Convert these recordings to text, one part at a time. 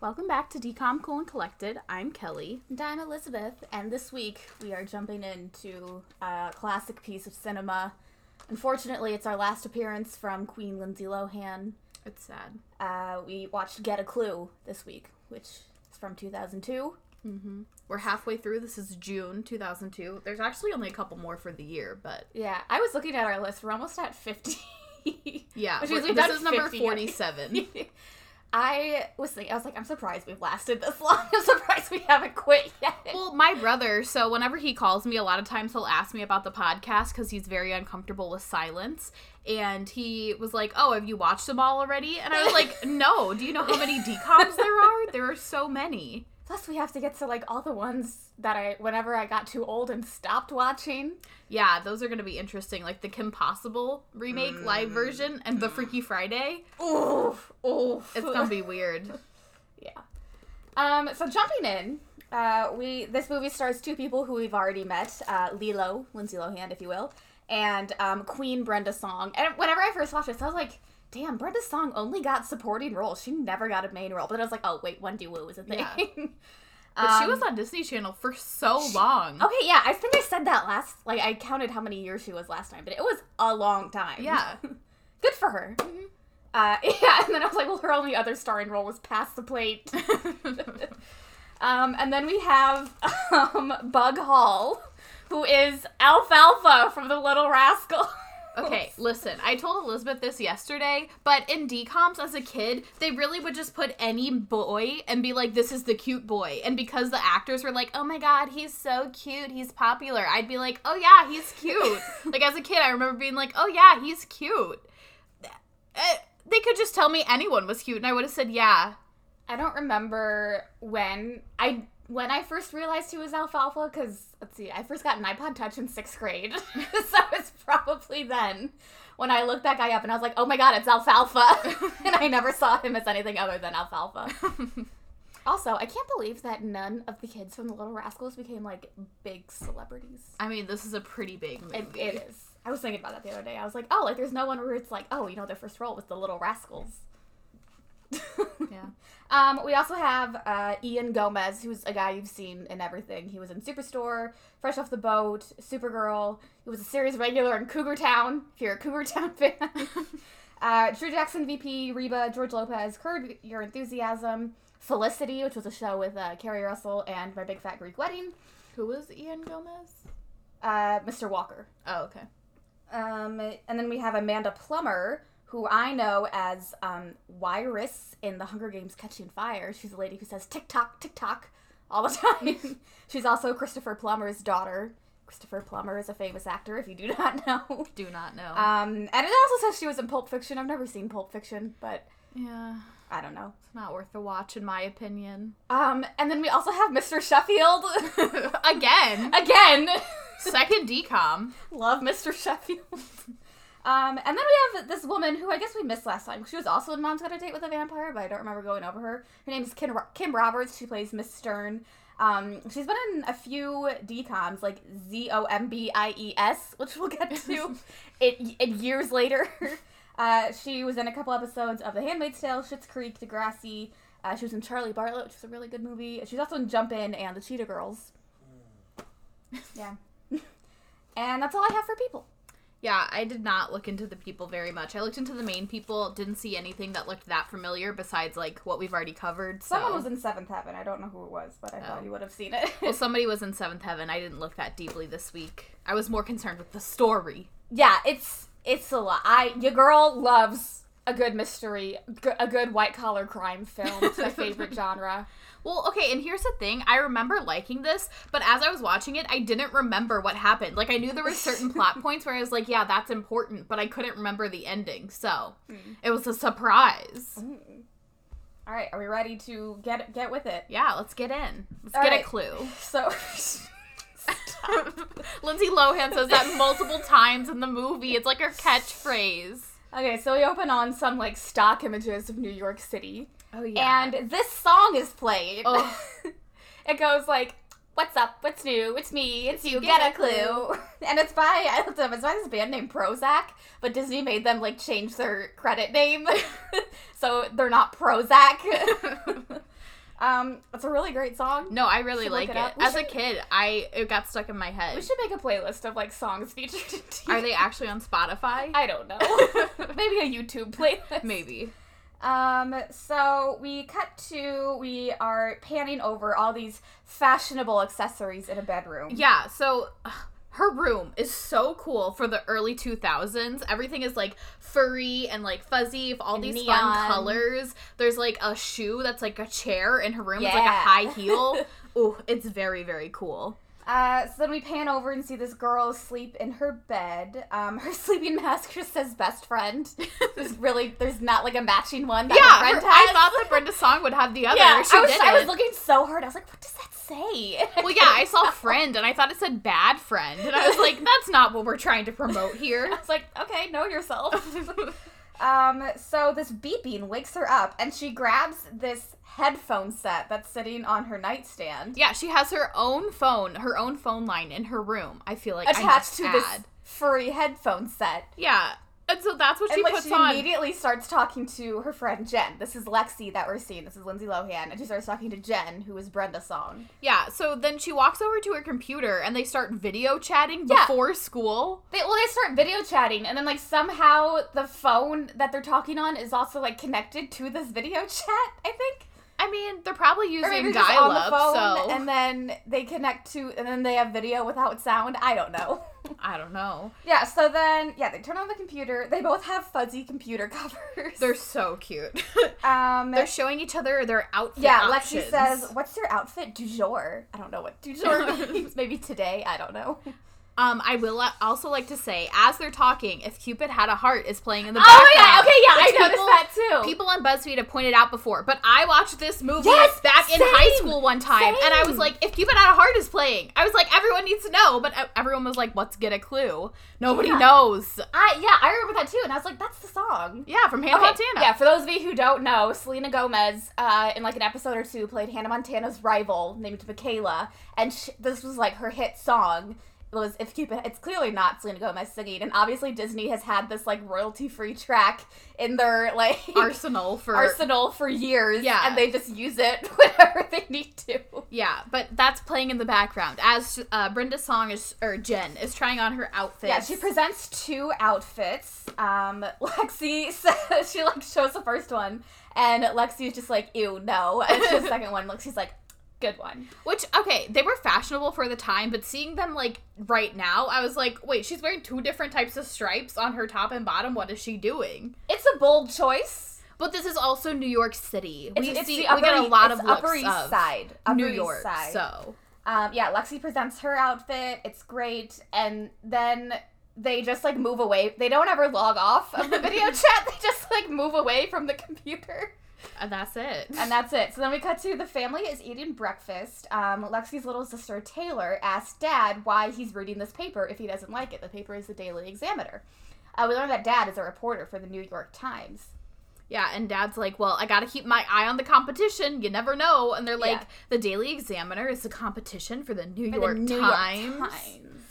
Welcome back to DCom Cool and Collected. I'm Kelly. And I'm Elizabeth, and this week we are jumping into a classic piece of cinema. Unfortunately, it's our last appearance from Queen Lindsay Lohan. It's sad. Uh, we watched Get a Clue this week, which is from 2002. Mm-hmm. We're halfway through. This is June 2002. There's actually only a couple more for the year, but Yeah, I was looking at our list. We're almost at 50. yeah, Which we're- this is number 47. I was thinking, I was like, I'm surprised we've lasted this long. I'm surprised we haven't quit yet. well, my brother, so whenever he calls me, a lot of times he'll ask me about the podcast because he's very uncomfortable with silence. And he was like, Oh, have you watched them all already? And I was like, No. Do you know how many DComs there are? There are so many. Plus, we have to get to like all the ones that I, whenever I got too old and stopped watching. Yeah, those are going to be interesting. Like the Kim Possible remake live version and the Freaky Friday. Oof, oof. It's going to be weird. yeah. Um. So jumping in, uh, we this movie stars two people who we've already met, uh, Lilo, Lindsay Lohan, if you will, and um, Queen Brenda Song. And whenever I first watched this, I was like, "Damn, Brenda Song only got supporting roles. She never got a main role." But I was like, "Oh wait, Wendy Wu is a thing." Yeah. But she Um, was on Disney Channel for so long. Okay, yeah, I think I said that last. Like, I counted how many years she was last time, but it was a long time. Yeah. good for her. Uh, yeah, and then I was like, well, her only other starring role was Pass the Plate. um, and then we have um, Bug Hall, who is Alfalfa from The Little Rascal. Okay, listen, I told Elizabeth this yesterday, but in DComs as a kid, they really would just put any boy and be like, this is the cute boy. And because the actors were like, oh my god, he's so cute, he's popular, I'd be like, oh yeah, he's cute. like as a kid, I remember being like, oh yeah, he's cute. Eh, They could just tell me anyone was cute, and I would have said, yeah. I don't remember when I when I first realized he was Alfalfa because let's see, I first got an iPod Touch in sixth grade, so it's probably then when I looked that guy up and I was like, oh my god, it's Alfalfa, and I never saw him as anything other than Alfalfa. Also, I can't believe that none of the kids from the Little Rascals became like big celebrities. I mean, this is a pretty big movie. It, it is. I was thinking about that the other day. I was like, oh, like there's no one where it's like, oh, you know, their first role was the Little Rascals. Yeah. Um, we also have uh, Ian Gomez, who's a guy you've seen in everything. He was in Superstore, Fresh Off the Boat, Supergirl. He was a series regular in Cougar Town, if you're a Cougar Town fan. uh, Drew Jackson, VP, Reba, George Lopez, Curb Your Enthusiasm, Felicity, which was a show with uh, Keri Russell and My Big Fat Greek Wedding, Who was Ian Gomez? uh, Mr. Walker. Oh, okay. Um, and then we have Amanda Plummer, who I know as um, Wiress in The Hunger Games Catching Fire. She's a lady who says tick tock, tick tock all the time. She's also Christopher Plummer's daughter. Christopher Plummer is a famous actor, if you do not know. Do not know. Um, and it also says she was in Pulp Fiction. I've never seen Pulp Fiction, but yeah. I don't know. It's not worth the watch, in my opinion. Um, and then we also have Mr. Sheffield. Again, Again. second DCom. Love Mr. Sheffield. Um, and then we have this woman who I guess we missed last time. She was also in Mom's Got a Date with a Vampire, but I don't remember going over her. Her name is Kim, Ro- Kim Roberts. She plays Miss Stern. Um, she's been in a few DComs, like Z O M B I E S, which we'll get to it, it years later. Uh, she was in a couple episodes of The Handmaid's Tale, Schitt's Creek, Degrassi. Uh, she was in Charlie Bartlett, which is a really good movie. She's also in Jump In and The Cheetah Girls. Yeah. and that's all I have for people. Yeah, I did not look into the people very much. I looked into the main people, didn't see anything that looked that familiar besides like what we've already covered. So. Someone was in Seventh Heaven. I don't know who it was, but I thought Oh. you would have seen it. well, somebody was in Seventh Heaven. I didn't look that deeply this week. I was more concerned with the story. yeah, it's it's a lot. I your girl loves a good mystery, a good white collar crime film. It's my favorite genre. Well, okay, and here's the thing. I remember liking this, but as I was watching it, I didn't remember what happened. Like, I knew there were certain plot points where I was like, yeah, that's important, but I couldn't remember the ending. So, hmm. it was a surprise. All right, are we ready to get get with it? Yeah, let's get in. Let's All get a clue. So. Lindsay Lohan says that multiple times in the movie. It's like her catchphrase. Okay, so we open on some like stock images of New York City. Oh, And this song is played. Oh. it goes like, "What's up? What's new? It's me. It's you. Get Get, a a clue." and it's by I looked up. It's by this band named Prozac, but Disney made them like change their credit name, so they're not Prozac. Um, it's a really great song. No, I really Should like it. it As a kid, I it got stuck in my head. We should make a playlist of like songs featured in TV. Are they actually on Spotify? I don't know. Maybe a YouTube playlist. Maybe. Um, so we cut to we are panning over all these fashionable accessories in a bedroom. Yeah, so her room is so cool for the early 2000s. Everything is like furry and like fuzzy, with all And these neon. fun colors. There's like a shoe that's like a chair in her room. It's like a Yeah. high heel. Ooh, it's very, very cool. Uh, so then we pan over and see this girl asleep in her bed. Um, her sleeping mask just says best friend. There's really, there's not like a matching one that yeah, her I thought that Brenda Song would have the other. yeah, she I was, didn't. I was looking so hard. I was like, what does that say? well, yeah, I saw friend and I thought it said bad friend. And I was like, that's not what we're trying to promote here. I was like, okay, know yourself. um, so this beeping wakes her up, and she grabs this headphone set that's sitting on her nightstand, Yeah, she has her own phone, her own phone line in her room. I feel like attached to add. this furry headphone set. Yeah, and so that's what And she like puts she on. immediately starts talking to her friend Jen. This is Lexi that we're seeing. This is Lindsay Lohan, and she starts talking to Jen, who is Brenda Song. Yeah, so then she walks over to her computer and they start video chatting Yeah. before school. They well, they start video chatting, and then like somehow the phone that they're talking on is also like connected to this video chat. I think. I mean, they're probably using dial on the up, phone, so and then they connect to, and then they have video without sound. I don't know. I don't know. yeah. So then, yeah, they turn on the computer. They both have fuzzy computer covers. They're so cute. um. they're showing each other their outfit yeah, options. Lexi says, "What's your outfit du jour?" I don't know what du jour means. Maybe today. I don't know. Um, I will uh, also like to say, as they're talking, if Cupid had a heart is playing in the Oh background. yeah. Okay. Yeah. I noticed people- that too. People on BuzzFeed have pointed out before, but I watched this movie Yes, back in high school one time, and I was like, if Cupid had a heart is playing, I was like, everyone needs to know, but everyone was like, let's get a clue. Nobody Yeah. knows. I yeah, I remember that too, and I was like, "That's the song." Yeah, from Hannah Okay, Montana. Yeah, for those of you who don't know, Selena Gomez, uh, in like an episode or two, played Hannah Montana's rival named Mikayla, and sh this was like her hit song. Was "If Cupid." It's clearly not Selena Gomez singing, and obviously Disney has had this like royalty-free track in their like Arsenal for arsenal for years. Yeah. and they just use it whenever they need to. yeah, but that's playing in the background as uh, Brenda Song is or Jen is trying on her outfit. Yeah, she presents two outfits. Um, Lexi says she like shows the first one, and Lexi is just like, "Ew, no." And the second one. Lexi's like, "Good one." Which okay, they were fashionable for the time, but seeing them like right now, I was like, wait, she's wearing two different types of stripes on her top and bottom. What is she doing? It's a bold choice. But this is also New York City. It's, we it's see we get a lot of looks Upper East of Side, Upper New York. Side. So Um, yeah, Lexi presents her outfit. It's great, and then they just like move away. They don't ever log off of the video chat. They just like move away from the computer. And that's it. And that's it. So then we cut to the family is eating breakfast. Um, Lexi's little sister Taylor asks Dad why he's reading this paper if he doesn't like it. The paper is the Daily Examiner. Uh, we learn that Dad is a reporter for the New York Times. yeah, and Dad's like, well, I got to keep my eye on the competition. You never know. And they're like, Yeah. the Daily Examiner is a competition for the New, For York, the New Times. York Times.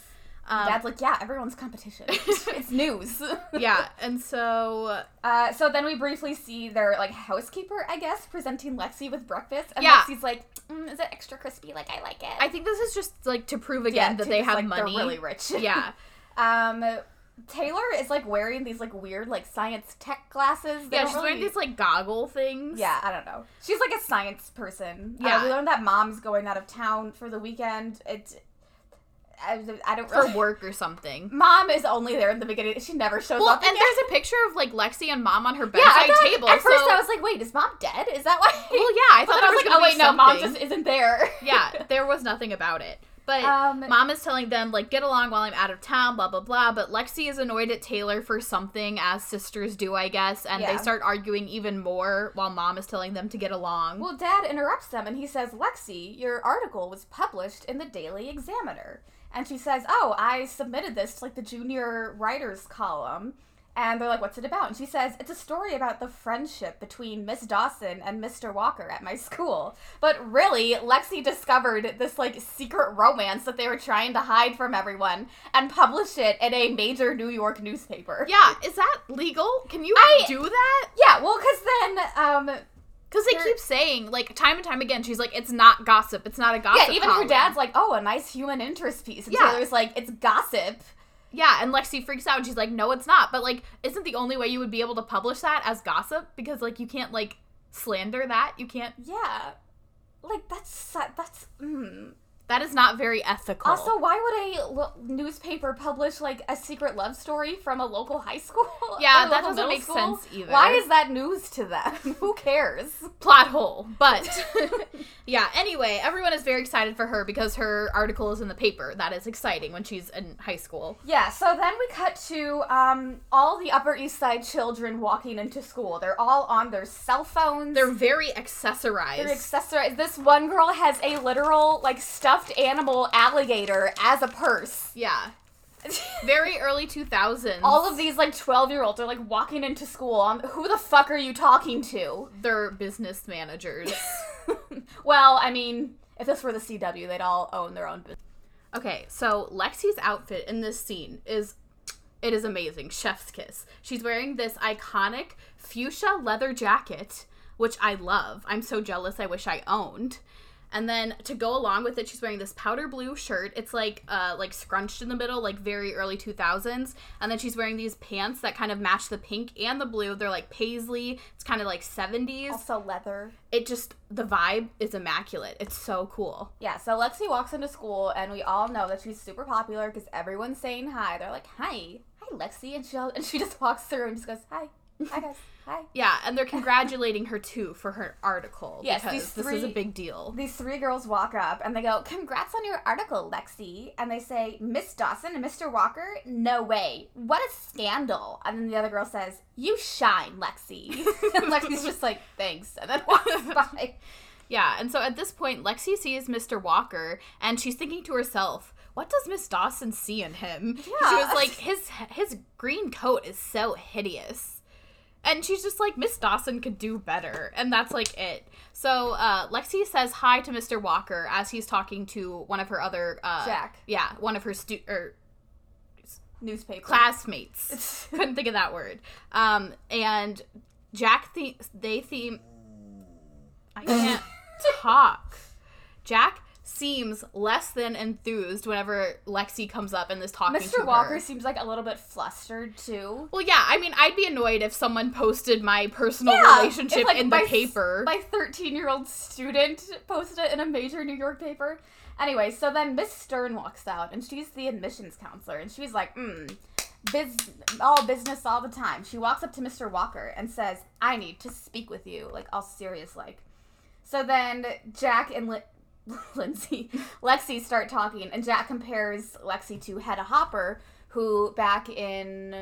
Um, Dad's like, yeah, everyone's competition. it's news. yeah, and so Uh, so then we briefly see their like housekeeper, I guess, presenting Lexi with breakfast, and Yeah. Lexi's like, mm, "Is it extra crispy? Like I like it." I think this is just like to prove again that they have like, money. They're really rich. yeah. Um, Taylor is like wearing these like weird like science tech glasses. They Yeah, she's really- wearing these like goggle things. Yeah, I don't know. She's like a science person. Uh, Yeah. we learned that mom's going out of town for the weekend. It, I, I don't For really. work or something. Mom is only there in the beginning. She never shows Well, up. and again. there's a picture of like Lexi and mom on her yeah, bedside I thought, table. At first, so, I was like, "Wait, is mom dead? Is that why?" well, yeah, I thought I was was like, "Oh wait, no, mom just isn't there." yeah, there was nothing about it. But Um, mom is telling them like get along while I'm out of town, blah blah blah. But Lexi is annoyed at Taylor for something, as sisters do, I guess, and Yeah. they start arguing even more while mom is telling them to get along. Well, Dad interrupts them and he says, Lexi, your article was published in the Daily Examiner. And she says, Oh, I submitted this to like the junior writers column. And they're like, What's it about? And she says, It's a story about the friendship between Miss Dawson and Mr. Walker at my school. But really, Lexi discovered this like secret romance that they were trying to hide from everyone and publish it in a major New York newspaper. yeah, is that legal? Can you I- do that? Yeah, well, because then um, Because they Her- keep saying, like, time and time again, she's like, it's not gossip. It's not a gossip. yeah, even her dad's like, "Oh, a nice human interest piece." And Yeah. Taylor's like, "It's gossip." Yeah, and Lexi freaks out and she's like, no, it's not. But, like, isn't the only way you would be able to publish that as gossip? Because, like, you can't, like, slander that. You can't. Yeah, like that's that's. Mm. That is not very ethical. Also, why would a newspaper publish like a secret love story from a local high school? Yeah, that doesn't make school? sense either. Why is that news to them? Who cares? plot hole. But yeah, anyway, everyone is very excited for her because her article is in the paper. That is exciting when she's in high school. Yeah, so then we cut to um, all the Upper East Side children walking into school. They're all on their cell phones. They're very accessorized. They're accessorized. This one girl has a literal, like, stuffed animal alligator as a purse. yeah. Very early 2000s. all of these, like, 12 year olds are, like, walking into school. Um, who the fuck are you talking to? They're business managers. well, I mean, if this were the CW, they'd all own their own business. Okay, so Lexi's outfit in this scene is it is amazing. Chef's kiss. She's wearing this iconic fuchsia leather jacket, which I love. I'm so jealous. I wish I owned. And then to go along with it, she's wearing this powder blue shirt. It's like uh like scrunched in the middle, like very early 2000s. And then she's wearing these pants that kind of match the pink and the blue. They're like paisley. It's kind of like 70s. Also, leather. It just the vibe is immaculate. It's so cool. Yeah, so Lexi walks into school, and we all know that she's super popular because everyone's saying hi. They're like, "Hi, hi, Lexi," and she and she just walks through and just goes, "Hi, hi guys, hi." Yeah, and they're congratulating her too for her article Yes, because these this is a big deal. These three girls walk up and they go, "Congrats on your article, Lexi," and they say, "Miss Dawson and Mr. Walker, no way, what a scandal!" And then the other girl says, "You shine, Lexi," and Lexi's just like, "Thanks," and then walks by. Yeah, and so at this point, Lexi sees Mr. Walker, and she's thinking to herself, "What does Miss Dawson see in him?" Yeah. She was like, "His his green coat is so hideous," and she's just like, "Miss Dawson could do better," and that's like it. So uh, Lexi says hi to Mr. Walker as he's talking to one of her other uh, Jack. Yeah, one of her stu- or Newspaper classmates. Couldn't think of that word. Um, and Jack, the- they theme. I can't talk. Jack seems less than enthused whenever Lexi comes up and is talking to Mr. her. Walker seems like a little bit flustered too. Well, yeah, I mean, I'd be annoyed if someone posted my personal Yeah, relationship if, like, in the my- paper. My 13 year old student posted it in a major New York paper. Anyway, so then Miss Stern walks out and she's the admissions counselor and she's like, mm, biz- all business all the time. She walks up to Mr. Walker and says, I need to speak with you, like all serious like. So then Jack and Li- Lindsay, Lexi start talking, and Jack compares Lexi to Hedda Hopper, who back in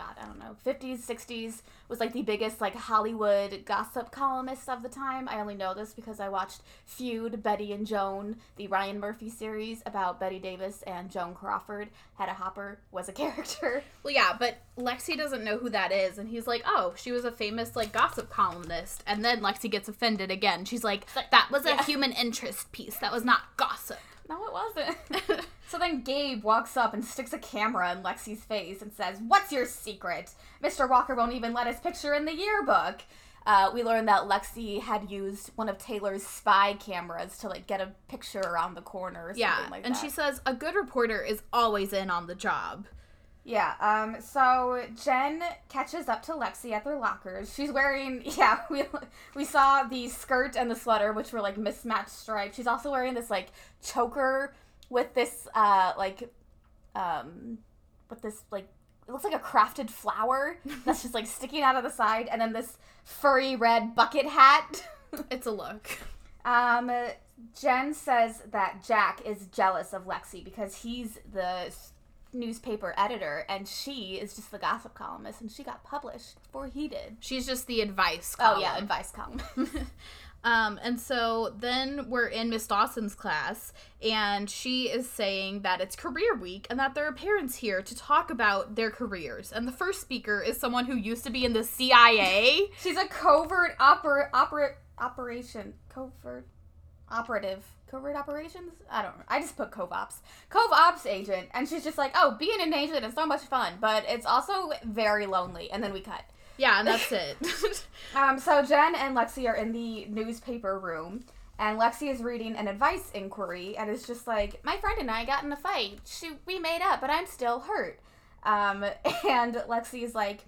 God, I don't know, 50s, 60s was like the biggest like Hollywood gossip columnist of the time. I only know this because I watched Feud, Bette and Joan, the Ryan Murphy series about Bette Davis and Joan Crawford. Hedda Hopper was a character. well, yeah, but Lexi doesn't know who that is, and he's like, "Oh, she was a famous like gossip columnist." And then Lexi gets offended again. She's like, "That was a Yeah. human interest piece. That was not gossip." No, it wasn't. so then Gabe walks up and sticks a camera in Lexi's face and says, What's your secret? Mr. Walker won't even let his picture in the yearbook. Uh, we learned that Lexi had used one of Taylor's spy cameras to like get a picture around the corner or something Yeah, like and she says a good reporter is always in on the job. Yeah, um, so Jen catches up to Lexi at their lockers. She's wearing, yeah, we, we saw the skirt and the sweater, which were like mismatched stripes. She's also wearing this like choker with this, uh, like, um, with this, like, it looks like a crafted flower that's just like sticking out of the side, and then this furry red bucket hat. It's a look. Um, Jen says that Jack is jealous of Lexi because he's the newspaper editor and she is just the gossip columnist and she got published before he did. She's just the advice. column. Oh yeah, advice column. Um, and so then we're in Miss Dawson's class, and she is saying that it's career week and that there are parents here to talk about their careers. And the first speaker is someone who used to be in the CIA. She's a covert oper opera operation covert operative covert operations. I don't. know. I just put cov ops cov ops agent, and she's just like, oh, being an agent is so much fun, but it's also very lonely. And then we cut. Yeah, and that's it. Um, so Jen and Lexi are in the newspaper room, and Lexi is reading an advice inquiry, and it's just like, my friend and I got in a fight. She, we made up, but I'm still hurt. Um, and Lexi is like,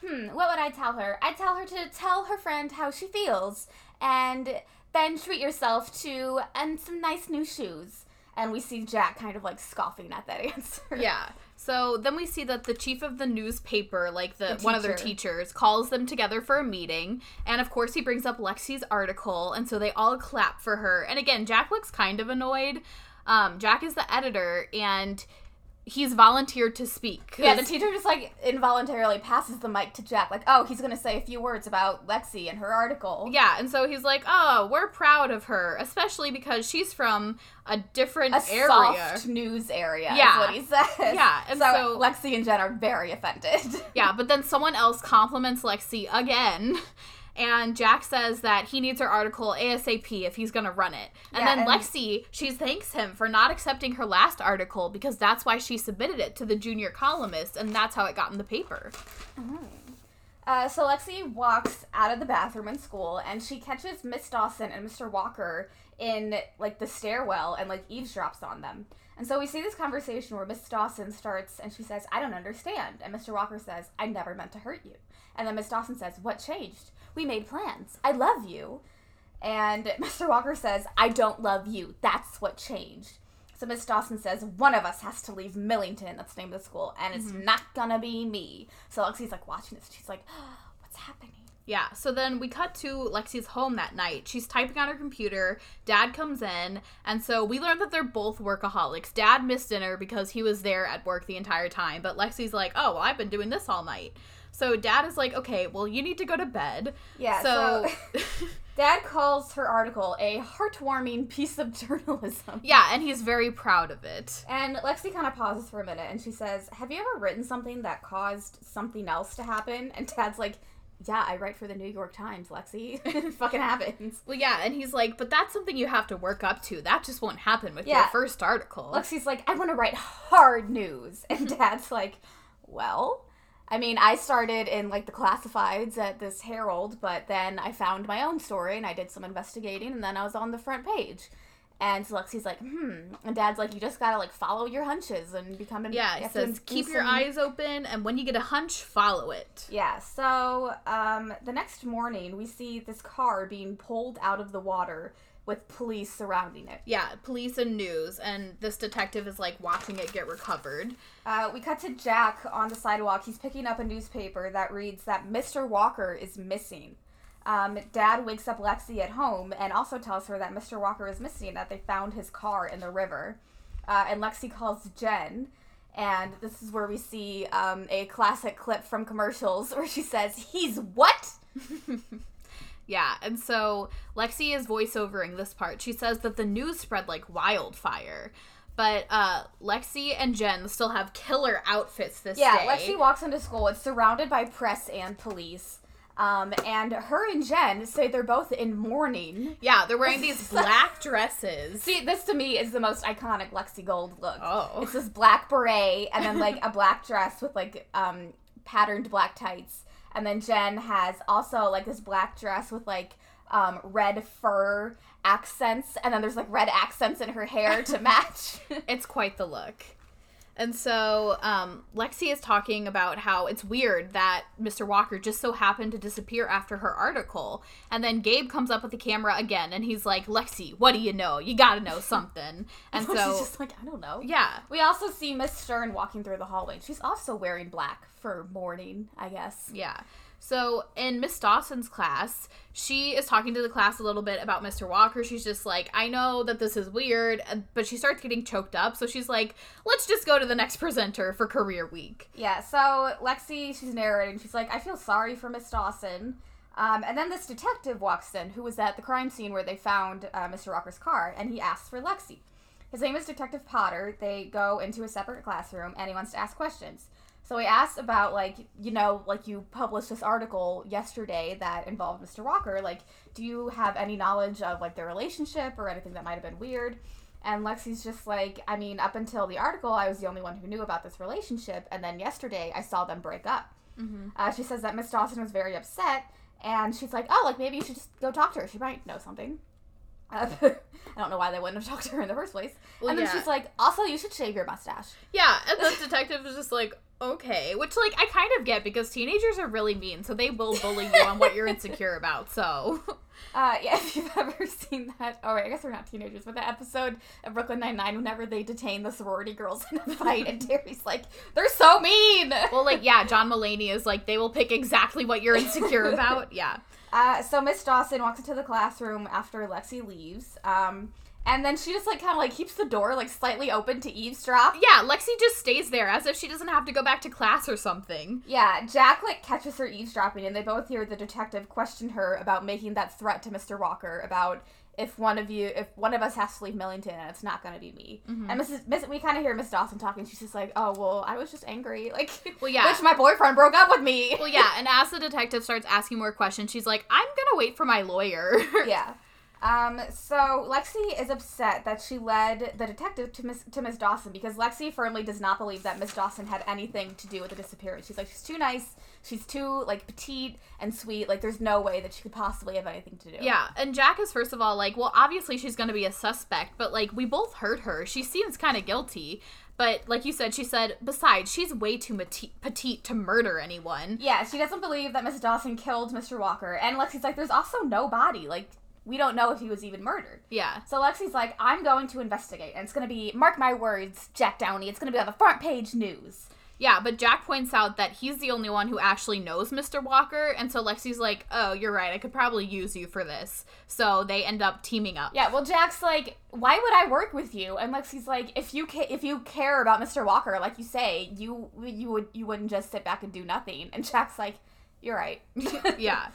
hmm, what would I tell her? I'd tell her to tell her friend how she feels, and then treat yourself to and some nice new shoes. And we see Jack kind of like scoffing at that answer. yeah. So then we see that the chief of the newspaper, like the, The one of their teachers, calls them together for a meeting, and of course he brings up Lexi's article, and so they all clap for her. And again, Jack looks kind of annoyed. Um, Jack is the editor, and he's volunteered to speak. Yeah, the teacher just like involuntarily passes the mic to Jack, like, oh, he's gonna say a few words about Lexi and her article. Yeah, and so he's like, "Oh, we're proud of her, especially because she's from a different A area." soft news area, Yeah. is what he says. Yeah, and so, so- Lexi and Jen are very offended. Yeah, but then someone else compliments Lexi again. And Jack says that he needs her article ASAP if he's gonna run it. And Yeah, then and- Lexi, she thanks him for not accepting her last article because that's why she submitted it to the junior columnist, and that's how it got in the paper. Uh, so Lexi walks out of the bathroom in school, and she catches Miss Dawson and Mr. Walker in like the stairwell, and like eavesdrops on them. And so we see this conversation where Miss Dawson starts, and she says, "I don't understand," and Mr. Walker says, "I never meant to hurt you." And then Miss Dawson says, "What changed? We made plans. I love you." And Mr. Walker says, I don't love you. That's what changed. So Miss Dawson says, one of us has to leave Millington, that's the name of the school, and it's mm-hmm. not gonna be me. So Lexi's like watching this. She's like, what's happening? Yeah, so then we cut to Lexi's home that night. She's typing on her computer. Dad comes in, and so we learned that they're both workaholics. Dad missed dinner because he was there at work the entire time, but Lexi's like, "Oh, well, I've been doing this all night." So Dad is like, "Okay, well, you need to go to bed." Yeah, So, Dad calls her article a heartwarming piece of journalism. yeah, and he's very proud of it. And Lexi kind of pauses for a minute and she says, Have you ever written something that caused something else to happen? And Dad's like, Yeah, I write for the New York Times, Lexi. it fucking happens. Well, yeah, and he's like, "But that's something you have to work up to. That just won't happen with your first article." Lexi's like, I want to write hard news. And Dad's like, Well, I mean, I started in like the classifieds at this Herald, but then I found my own story and I did some investigating and then I was on the front page. And so Lexi's like, hmm. And Dad's like, you just gotta like follow your hunches and become an yeah, it says, "Keep your some- eyes open, and when you get a hunch, follow it." Yeah, so um, the next morning we see this car being pulled out of the water with police surrounding it. Yeah, police and news, and this detective is like watching it get recovered. Uh, we cut to Jack on the sidewalk. He's picking up a newspaper that reads that Mr. Walker is missing. Um, Dad wakes up Lexi at home and also tells her that Mr. Walker is missing, that they found his car in the river. Uh, and Lexi calls Jen, and this is where we see um, a classic clip from commercials where she says, He's what? Yeah, and so Lexi is voiceovering this part. She says that the news spread like wildfire. But uh, Lexi and Jen still have killer outfits this year. Yeah, day. Lexi walks into school. It's surrounded by press and police. Um, and her and Jen say they're both in mourning. yeah, they're wearing these black dresses. See, this to me is the most iconic Lexi Gold look. Oh. It's this black beret and then like a black dress with like um patterned black tights. And then Jen has also like this black dress with like um red fur accents and then there's like red accents in her hair to match. It's quite the look. And so um, Lexi is talking about how it's weird that Mr. Walker just so happened to disappear after her article. And then Gabe comes up with the camera again and he's like, Lexi, what do you know? You gotta know something. And so. She's just like, I don't know. yeah. We also see Miss Stern walking through the hallway. She's also wearing black for mourning, I guess. Yeah. So in Miss Dawson's class, she is talking to the class a little bit about Mr. Walker. She's just like, I know that this is weird, but she starts getting choked up. So she's like, let's just go to the next presenter for career week. Yeah, so Lexi, she's narrating. She's like, I feel sorry for Miss Dawson. Um, and then this detective walks in who was at the crime scene where they found uh, Mr. Walker's car, and he asks for Lexi. His name is Detective Potter. They go into a separate classroom, and he wants to ask questions. So he asks about, like, you know, like you published this article yesterday that involved Mr. Walker. Like, do you have any knowledge of, like, their relationship or anything that might have been weird? And Lexi's just like, I mean, up until the article, I was the only one who knew about this relationship, and then yesterday I saw them break up. Uh, she says that Miss Dawson was very upset, and she's like, "Oh, like maybe you should just go talk to her. She might know something." Uh, I don't know why they wouldn't have talked to her in the first place. Well, and then yeah. she's like, "Also, you should shave your mustache." Yeah, and the detective is just like, okay, which like I kind of get because teenagers are really mean, so they will bully you on what you're insecure about. So Uh, yeah, if you've ever seen that, oh, wait, I guess we're not teenagers, but the episode of Brooklyn Nine Nine, whenever they detain the sorority girls in a fight, and Terry's like, "They're so mean." well, like yeah, John Mulaney is like they will pick exactly what you're insecure about. Yeah, Uh, so Miss Dawson walks into the classroom after Lexi leaves, um, and then she just like kind of like keeps the door like slightly open to eavesdrop. yeah, Lexi just stays there as if she doesn't have to go back to class or something. Yeah, Jack like catches her eavesdropping, and they both hear the detective question her about making that threat to Mr. Walker about if one of you, if one of us has to leave Millington, and it's not gonna be me. Mm-hmm. And Mrs. Miss, we kind of hear Miss Dawson talking. She's just like, "Oh well, I was just angry, like, Well, yeah. which my boyfriend broke up with me." Well, yeah, and as the detective starts asking more questions, she's like, I'm gonna wait for my lawyer. yeah. Um, so Lexi is upset that she led the detective to Miss to Miss Dawson because Lexi firmly does not believe that Miss Dawson had anything to do with the disappearance. She's like, she's too nice, she's too like petite and sweet. Like, there's no way that she could possibly have anything to do. Yeah, and Jack is first of all like, well, obviously she's going to be a suspect, but like we both heard her. She seems kind of guilty. But like you said, she said, besides, she's way too mati- petite to murder anyone. Yeah, she doesn't believe that Miss Dawson killed Mr. Walker, and Lexi's like, there's also no body. Like, we don't know if he was even murdered. Yeah. So Lexi's like, I'm going to investigate, and it's gonna be, mark my words, Jack Downey, it's gonna be on the front page news. Yeah, but Jack points out that he's the only one who actually knows Mr. Walker, and so Lexi's like, oh, you're right, I could probably use you for this. So they end up teaming up. Yeah, well, Jack's like, why would I work with you? And Lexi's like, if you ca- if you care about Mr. Walker, like you say, you you would you wouldn't just sit back and do nothing. And Jack's like, you're right. yeah.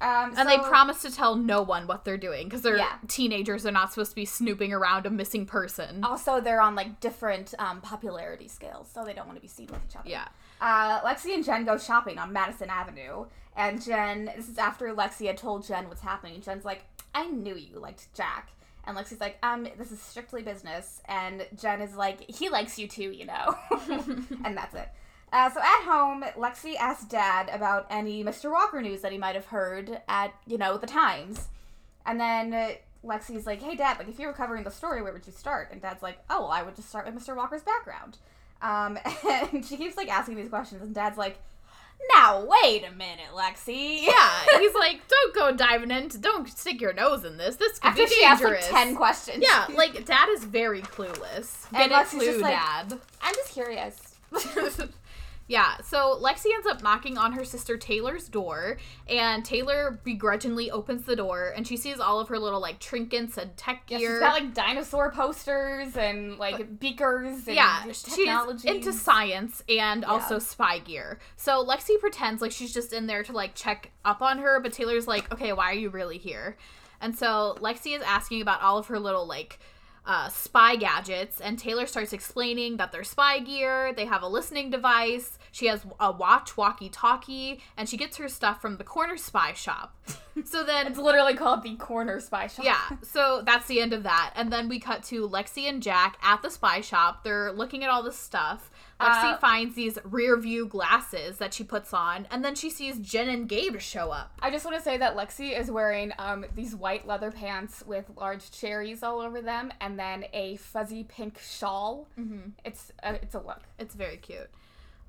Um, And they promise to tell no one what they're doing because they're Yeah. teenagers. They're not supposed to be snooping around a missing person. Also, they're on like different um, popularity scales, so they don't want to be seen with each other. Yeah. Uh, Lexi and Jen go shopping on Madison Avenue, and Jen. This is after Lexi had told Jen what's happening. Jen's like, "I knew you liked Jack," and Lexi's like, "Um, this is strictly business." And Jen is like, "He likes you too, you know," and that's it. Uh, so at home, Lexi asks Dad about any Mr. Walker news that he might have heard at you know the Times, and then. Uh, Lexi's like, hey dad, like if you were covering the story, where would you start? And dad's like, oh, well, I would just start with Mr. Walker's background. Um, and she keeps like asking these questions, and Dad's like, "Now wait a minute, Lexi." Yeah, he's like, don't go diving into, don't stick your nose in this. This could After be she asks like dangerous. ten questions. yeah, like dad is very clueless. Get And it, Lexi's clue, like- dad. I'm just curious. Yeah, so Lexi ends up knocking on her sister Taylor's door, and Taylor begrudgingly opens the door, and she sees all of her little like trinkets and tech Yeah, gear. she's got like dinosaur posters and like beakers. And yeah, technology. she's into science and also spy gear. So Lexi pretends like she's just in there to like check up on her, but Taylor's like, okay, why are you really here? And so Lexi is asking about all of her little like uh, spy gadgets, and Taylor starts explaining that they're spy gear. They have a listening device. She has a watch, walkie-talkie, and she gets her stuff from the corner spy shop. So then It's literally called the corner spy shop. yeah, so that's the end of that. And then we cut to Lexi and Jack at the spy shop. They're looking at all this stuff. Lexi Uh, finds these rear view glasses that she puts on, and then she sees Jen and Gabe show up. I just want to say that Lexi is wearing um, these white leather pants with large cherries all over them, and then a fuzzy pink shawl. Mm-hmm. It's a, it's a look. It's very cute.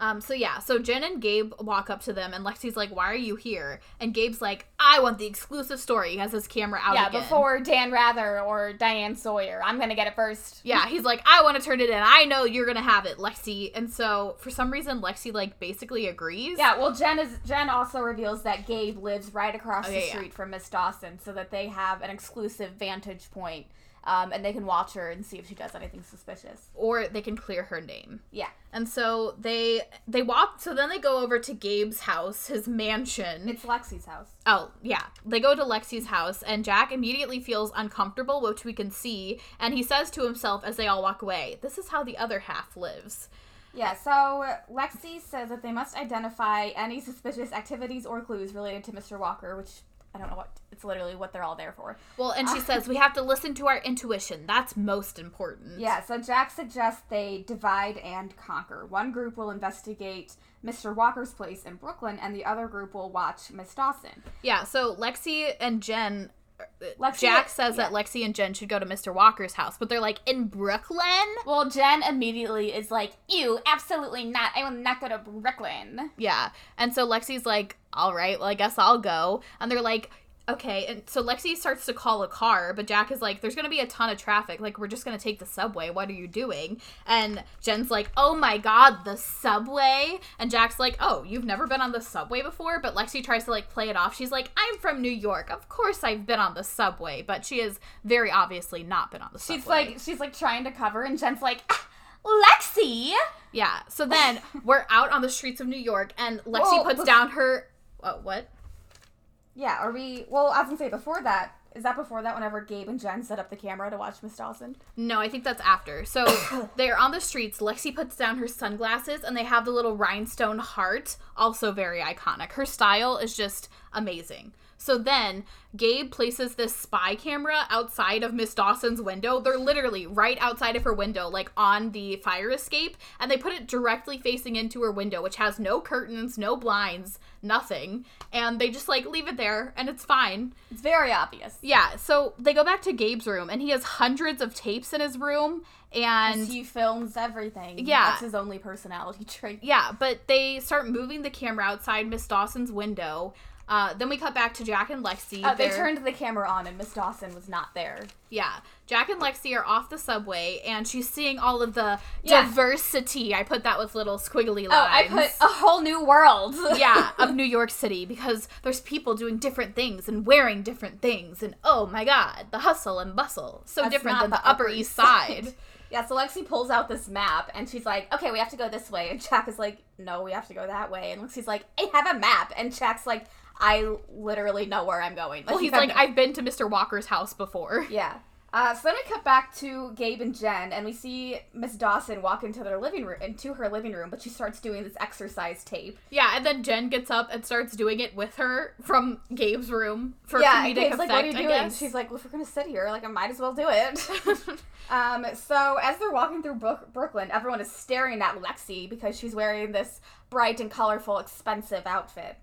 Um, so yeah, so Jen and Gabe walk up to them, and Lexi's like, "Why are you here?" And Gabe's like, "I want the exclusive story." He has his camera out yeah, again. before Dan Rather or Diane Sawyer. I'm gonna get it first. Yeah, he's like, I want to turn it in. I know you're gonna have it, Lexi. And so for some reason, Lexi like basically agrees. Yeah, well, Jen is Jen also reveals that Gabe lives right across Oh, the yeah, yeah. street from Miss Dawson, so that they have an exclusive vantage point, um, and they can watch her and see if she does anything suspicious. or they can clear her name. Yeah, And so they they walk. So then they go over to Gabe's house, his mansion. it's Lexi's house. oh yeah, they go to Lexi's house, and Jack immediately feels uncomfortable, which we can see. And he says to himself as they all walk away, "This is how the other half lives." Yeah, so Lexi says that they must identify any suspicious activities or clues related to Mr. Walker, which I don't know what it's literally what they're all there for. Well, and she uh, says we have to listen to our intuition. That's most important. Yeah, so Jack suggests they divide and conquer. One group will investigate Mr. Walker's place in Brooklyn, and the other group will watch Miss Dawson. Yeah, so Lexi and Jen. Lexi- Jack says yeah. that Lexi and Jen should go to Mr. Walker's house, but they're like, in Brooklyn? Well, Jen immediately is like, "Ew, absolutely not! I will not go to Brooklyn." Yeah. And so Lexi's like, all right, well, I guess I'll go. And they're like, okay. And so Lexi starts to call a car, but Jack is like, there's to be a ton of traffic. Like, we're just to take the subway. What are you doing? And Jen's like, oh my God, the subway. And Jack's like, oh, you've never been on the subway before? But Lexi tries to like play it off. She's like, I'm from New York. Of course I've been on the subway. But she has very obviously not been on the subway. She's like, she's like trying to cover, and Jen's like, "Ah, "Lexi." yeah. So then we're out on the streets of New York, and Lexi Whoa, puts down her. Oh, what? Yeah, are we? Well, I was gonna say before that. Is that before that? Whenever Gabe and Jen set up the camera to watch Miss Dawson. No, I think that's after. So they're on the streets. Lexi puts down her sunglasses and they have the little rhinestone heart, also very iconic. Her style is just amazing. So then Gabe places this spy camera outside of Miss Dawson's window. They're literally right outside of her window, like on the fire escape, and they put it directly facing into her window, which has no curtains, no blinds, nothing. And they just like leave it there and it's fine. It's very obvious. Yeah, so they go back to Gabe's room and he has hundreds of tapes in his room and he films everything. Yeah. that's his only personality trait. yeah, but they start moving the camera outside Miss Dawson's window. Uh, then we cut back to Jack and Lexi. Uh, they turned the camera on, and Miss Dawson was not there. Yeah, Jack and Lexi are off the subway, and she's seeing all of the Yeah. diversity. I put that with little squiggly lines. Oh, I put a whole new world. yeah, of New York City because there's people doing different things and wearing different things, and oh my god, the hustle and bustle so That's different than the, the Upper East Side. Side. Yeah, so Lexi pulls out this map and she's like, okay, we have to go this way. And Jack is like, no, we have to go that way. And Lexi's like, I have a map. And Jack's like, I literally know where I'm going. well, you he's like, I've been to Mr. Walker's house before. Yeah. Uh, so then we cut back to Gabe and Jen, and we see Miss Dawson walk into their living room, into her living room, but she starts doing this exercise tape. Yeah, and then Jen gets up and starts doing it with her from Gabe's room for yeah, comedic Gabe's effect. like, "What are you I doing?" guess. She's like, "Well, if we're gonna sit here, like, I might as well do it." um, so as they're walking through Brook- Brooklyn, everyone is staring at Lexi because she's wearing this bright and colorful, expensive outfit.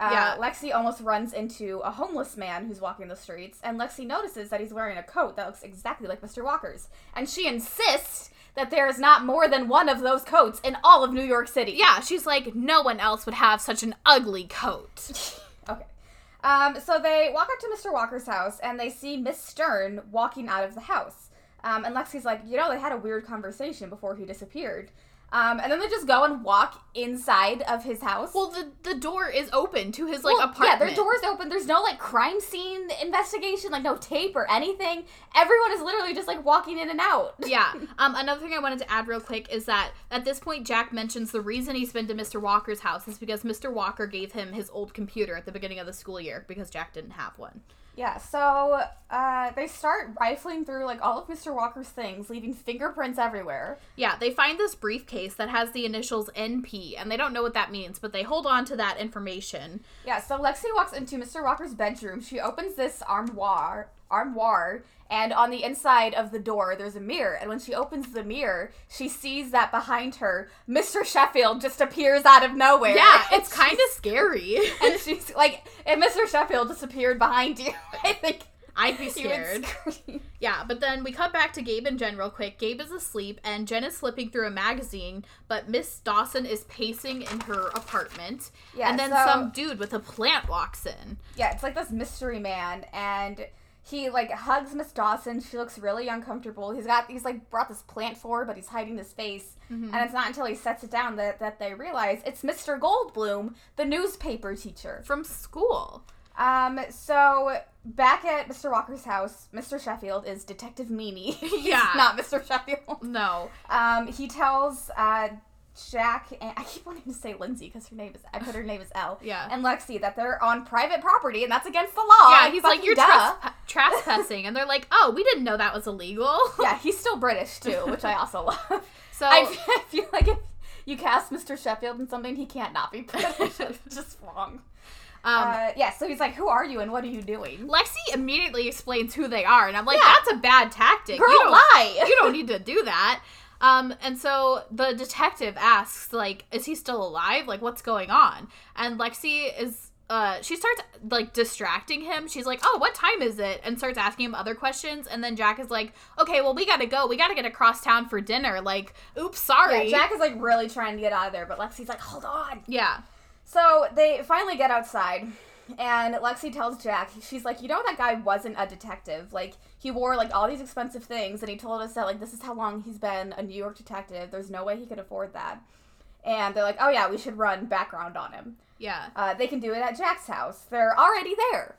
Uh, Yeah. Lexi almost runs into a homeless man who's walking the streets, and Lexi notices that he's wearing a coat that looks exactly like Mr. Walker's, and she insists that there is not more than one of those coats in all of New York City. yeah, she's like, no one else would have such an ugly coat. Okay. Um, so they walk up to Mr. Walker's house and they see Miss Stern walking out of the house. Um, and Lexi's like, you know, they had a weird conversation before he disappeared. Um, and then they just go and walk inside of his house. Well, the the door is open to his like Well, apartment. Yeah, their door's open. There's no like crime scene investigation, like no tape or anything. Everyone is literally just like walking in and out. yeah. Um, another thing I wanted to add real quick is that at this point, Jack mentions the reason he's been to Mr. Walker's house is because Mr. Walker gave him his old computer at the beginning of the school year because Jack didn't have one. Yeah, so uh, they start rifling through like all of Mr. Walker's things, leaving fingerprints everywhere. Yeah, they find this briefcase that has the initials NP, and they don't know what that means, but they hold on to that information. Yeah, so Lexi walks into Mr. Walker's bedroom. She opens this armoire, armoire, and on the inside of the door there's a mirror. And when she opens the mirror, she sees that behind her, Mr. Sheffield just appears out of nowhere. Yeah, it's kind of scary. and she's like, if Mr. Sheffield disappeared behind you, I think I'd be scared. Yeah, but then we cut back to Gabe and Jen real quick. Gabe is asleep, and Jen is flipping through a magazine, but Miss Dawson is pacing in her apartment. Yeah, and then so- some dude with a plant walks in. Yeah, it's like this mystery man, and he like hugs Miss Dawson. She looks really uncomfortable. He's got he's like brought this plant forward, but he's hiding his face. And it's not until he sets it down that, that they realize it's Mr. Goldblum, the newspaper teacher. From school. Um, so back at Mr. Walker's house, Mr. Sheffield is Detective Meanie. He's Yeah. not Mr. Sheffield. No. Um, he tells uh Jack and I keep wanting to say Lindsay because her name is I put her name is Elle. Yeah. And Lexi that they're on private property and that's against the law. yeah, he's like, you're trespassing. and they're like, oh, we didn't know that was illegal. yeah, he's still British too, which I also love. So, I feel like if you cast Mr. Sheffield in something, he can't not be British. it's just wrong. Um, uh, yeah, so he's like, "Who are you and what are you doing?" Lexi immediately explains who they are, and I'm like, Yeah. that's a bad tactic. Girl, you don't, lie. you don't need to do that. Um, and so the detective asks, like, is he still alive? Like, what's going on? And Lexi is, uh, she starts like distracting him. She's like, oh, what time is it? And starts asking him other questions. And then Jack is like, okay, well, we gotta go. We gotta get across town for dinner. Like, oops, sorry. Yeah, Jack is like really trying to get out of there, but Lexi's like, "Hold on." Yeah. So they finally get outside, and Lexi tells Jack, she's like, you know, that guy wasn't a detective. Like, he wore like all these expensive things, and he told us that like this is how long he's been a New York detective. There's no way he could afford that. And they're like, oh yeah, we should run background on him. Yeah. Uh, they can do it at Jack's house. They're already there.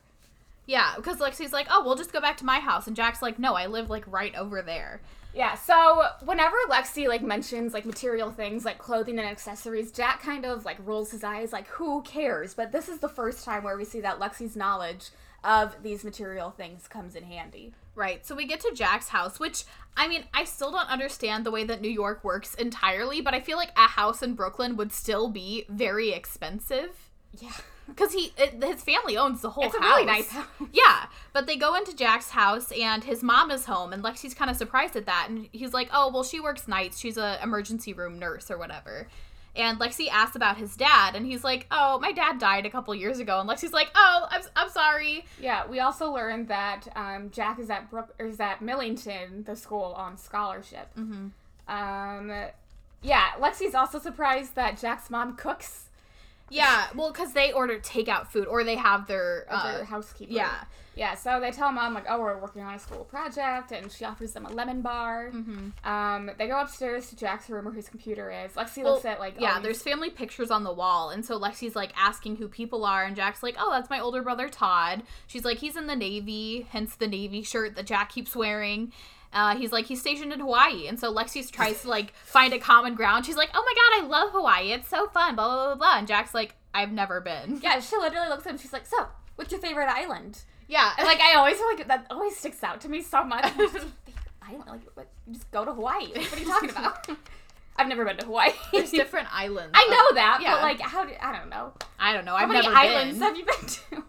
Yeah. Because Lexi's like, oh, we'll just go back to my house. And Jack's like, no, I live like right over there. Yeah, so whenever Lexi like mentions like material things like clothing and accessories, Jack kind of like rolls his eyes like who cares? But this is the first time where we see that Lexi's knowledge of these material things comes in handy. Right. So we get to Jack's house, which I mean, I still don't understand the way that New York works entirely, but I feel like a house in Brooklyn would still be very expensive Yeah. because he it, his family owns the whole It's a house. really nice house. Yeah, but they go into Jack's house and his mom is home, and Lexi's kind of surprised at that, and he's like, "Oh, well, she works nights. She's an emergency room nurse or whatever." And Lexi asks about his dad, and he's like, "Oh, my dad died a couple years ago." And Lexi's like, "Oh, I'm, I'm sorry." Yeah, we also learned that um, Jack is at Brook is at Millington, the school on scholarship. Mm-hmm. Um, yeah, Lexi's also surprised that Jack's mom cooks Yeah, well, because they order takeout food, or they have their, uh, their housekeeper. yeah. Yeah, so they tell mom like, oh, we're working on a school project, and she offers them a lemon bar. Mm-hmm. Um, they go upstairs to Jack's room where his computer is. Lexi Well, looks at like, yeah, there's these- family pictures on the wall, and so Lexi's like asking who people are, and Jack's like, "Oh, that's my older brother Todd." She's like, "He's in the Navy, hence the Navy shirt that Jack keeps wearing." Uh, he's like, he's stationed in Hawaii, and so Lexi tries to like find a common ground. She's like, "Oh my god, I love Hawaii. It's so fun." Blah blah blah blah. And Jack's like, "I've never been." yeah, she literally looks at him. She's like, so, what's your favorite island? Yeah, And like, I always feel like that always sticks out to me so much. Like, what's your favorite island? Like, you just go to Hawaii. What are you talking about? I've never been to Hawaii. there's different islands. I know that, Yeah. but like, how do I don't know. I don't know. How I've many never islands been. have you been to?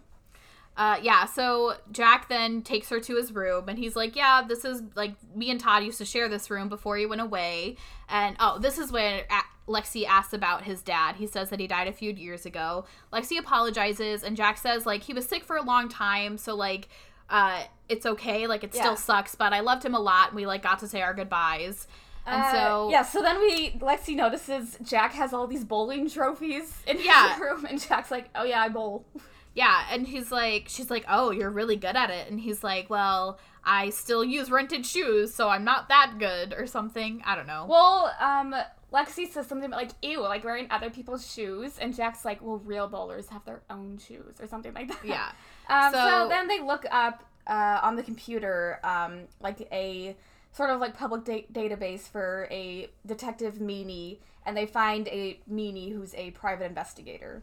Uh, yeah, so Jack then takes her to his room and he's like, Yeah, this is like me and Todd used to share this room before he went away. And oh, this is when a- Lexi asks about his dad. He says that he died a few years ago. Lexi apologizes and Jack says, like, he was sick for a long time, so like, uh, it's okay. Like, it Yeah. still sucks, but I loved him a lot and we like got to say our goodbyes. And Uh, so, yeah, so then we Lexi notices Jack has all these bowling trophies in Yeah. his room, and Jack's like, "Oh yeah, I bowl." Yeah, and he's like, she's like, oh, you're really good at it. And he's like, well, I still use rented shoes, so I'm not that good or something. I don't know. Well, um, Lexi says something about like, "Ew," like wearing other people's shoes, and Jack's like, "Well, real bowlers have their own shoes," or something like that. yeah. Um, so, So- then they look up uh, on the computer, um, like a sort of like public da- database for a detective meanie, and they find a meanie who's a private investigator.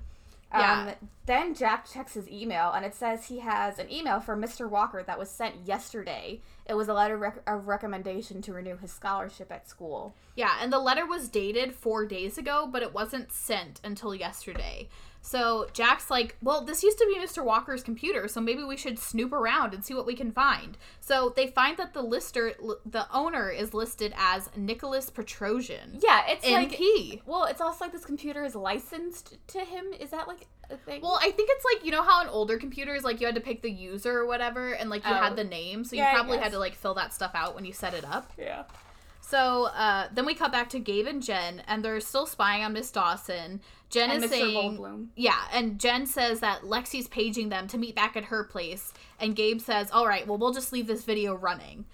Um, Yeah. Then Jack checks his email, and it says he has an email from Mr. Walker that was sent yesterday. It was a letter rec- of recommendation to renew his scholarship at school. Yeah, and the letter was dated four days ago, but it wasn't sent until yesterday. So Jack's like, well, this used to be Mr. Walker's computer, so maybe we should snoop around and see what we can find. So they find that the lister, the owner, is listed as Nicholas Petrosian, Yeah, it's like NP. well, it's also like this computer is licensed to him. Is that like a thing? Well, I think it's like you know how an older computer is like you had to pick the user or whatever, and like you Oh. had the name, so you Yeah, probably had to like fill that stuff out when you set it up. yeah. So uh, then we cut back to Gabe and Jen, and they're still spying on Miss Dawson. Jen And is Mr. saying, Goldblum. yeah, and Jen says that Lexi's paging them to meet back at her place, and Gabe says, "All right, well, we'll just leave this video running."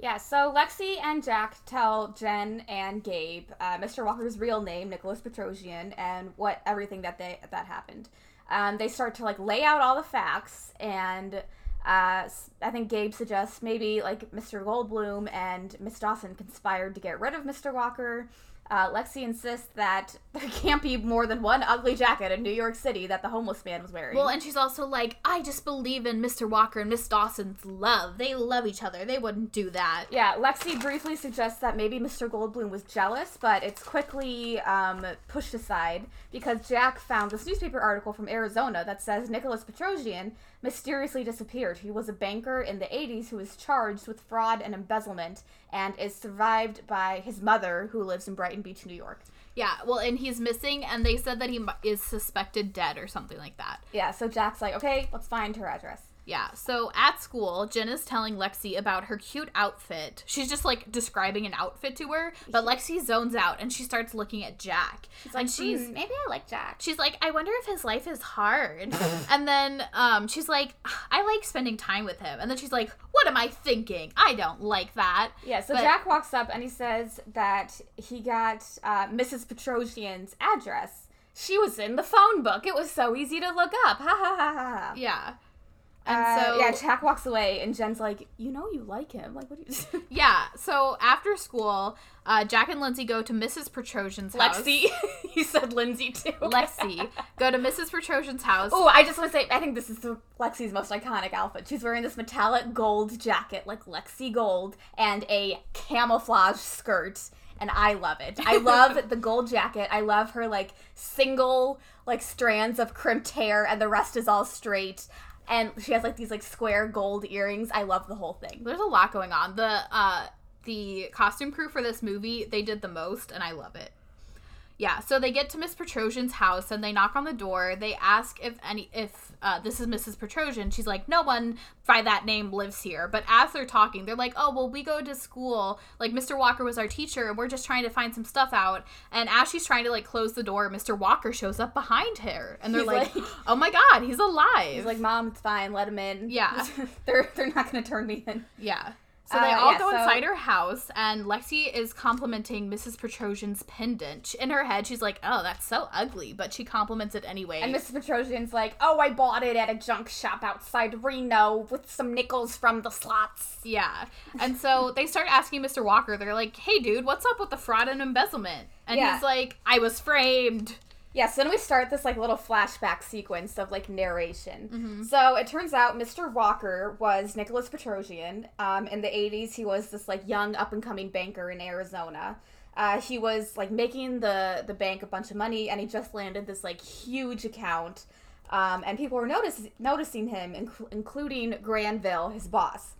Yeah, so Lexi and Jack tell Jen and Gabe uh, Mr. Walker's real name, Nicholas Petrosian, and what everything that they that happened. Um, they start to like lay out all the facts, and uh, I think Gabe suggests maybe like Mr. Goldblum and Miss Dawson conspired to get rid of Mr. Walker. Uh, Lexi insists that there can't be more than one ugly jacket in New York City that the homeless man was wearing. Well, and she's also like, I just believe in Mr. Walker and Miss Dawson's love. They love each other. They wouldn't do that. yeah, Lexi briefly suggests that maybe Mr. Goldblum was jealous, but it's quickly um, pushed aside because Jack found this newspaper article from Arizona that says Nicholas Petrosian mysteriously disappeared. He was a banker in the 80s who was charged with fraud and embezzlement and is survived by his mother, who lives in Brighton Beach, New York. Yeah, well, and he's missing, and they said that he is suspected dead or something like that. Yeah, so Jack's like, okay, let's find her address. Yeah, so at school, Jen is telling Lexi about her cute outfit. She's just like describing an outfit to her, but Lexi zones out and she starts looking at Jack. and she's "Hmm, maybe I like Jack. she's like, I wonder if his life is hard. and then um, she's like, I like spending time with him. And then she's like, What am I thinking? I don't like that. Yeah, so But- Jack walks up and he says that he got uh, Mrs. Petrosian's address. She was in the phone book. It was so easy to look up. Ha ha ha ha. ha. Yeah. And Uh, so yeah, Jack walks away and Jen's like, you know, you like him. Like, what do you? Yeah, so after school, uh, Jack and Lindsay go to Mrs. Petrosian's house. Lexi. he said Lindsay too. Lexi go to Mrs. Petrosian's house. Oh, I just want to say, I think this is Lexi's most iconic outfit. She's wearing this metallic gold jacket, like Lexi Gold, and a camouflage skirt, and I love it. I love the gold jacket. I love her like single like strands of crimped hair, and the rest is all straight. And she has like these like square gold earrings. I love the whole thing. There's a lot going on. The uh the costume crew for this movie, they did the most and I love it. Yeah, so they get to Miss Petrosian's house and they knock on the door. They ask if any if uh, this is Mrs. Petrosian. She's like, no one by that name lives here. But as they're talking, they're like, oh well, we go to school. Like Mr. Walker was our teacher, and we're just trying to find some stuff out. And as she's trying to like close the door, Mr. Walker shows up behind her, and they're like, like- oh my god, he's alive. He's like, Mom, it's fine. Let him in. Yeah. they're they're not gonna turn me in. Yeah. So they Uh, all yeah, go so- inside her house, and Lexi is complimenting Mrs. Petrosian's pendant. In her head, she's like, "Oh, that's so ugly," but she compliments it anyway. And Mrs. Petrosian's like, oh, I bought it at a junk shop outside Reno with some nickels from the slots. yeah. And so they start asking Mr. Walker. They're like, "Hey, dude, what's up with the fraud and embezzlement?" And Yeah. he's like, "I was framed." Yeah, so then we start this like little flashback sequence of like narration. Mm-hmm. So it turns out Mr. Walker was Nicholas Petrosian. Um, in the 80s, he was this like young up and coming banker in Arizona. Uh, he was like making the the bank a bunch of money, and he just landed this like huge account. Um, and people were notice- noticing him, inc- including Granville, his boss.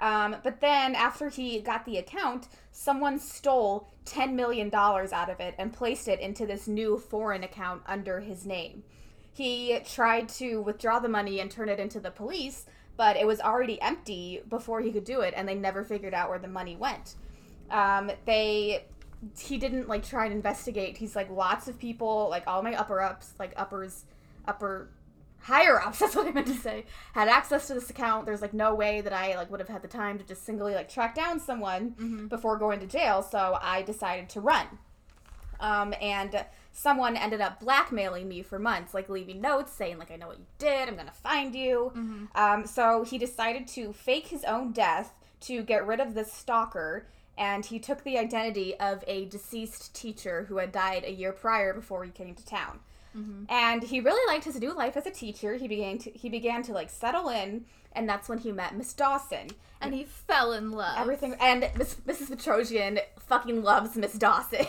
Um, but then after he got the account, someone stole $10 million out of it and placed it into this new foreign account under his name. He tried to withdraw the money and turn it into the police, but it was already empty before he could do it, and they never figured out where the money went. Um, they he didn't like try and investigate. He's like lots of people, like all my upper ups, like uppers, upper higher ups. That's what I meant to say. Had access to this account. There's like no way that I like would have had the time to just singly like track down someone before going to jail. So I decided to run. Um, and someone ended up blackmailing me for months, like leaving notes saying like I know what you did. I'm gonna find you. Um, so he decided to fake his own death to get rid of this stalker. And he took the identity of a deceased teacher who had died a year prior before he came to town and he really liked his new life as a teacher. He began to he began to like settle in, and that's when he met Miss Dawson. And he fell in love. Everything and Miss, Mrs. Petrosian fucking loves Miss Dawson.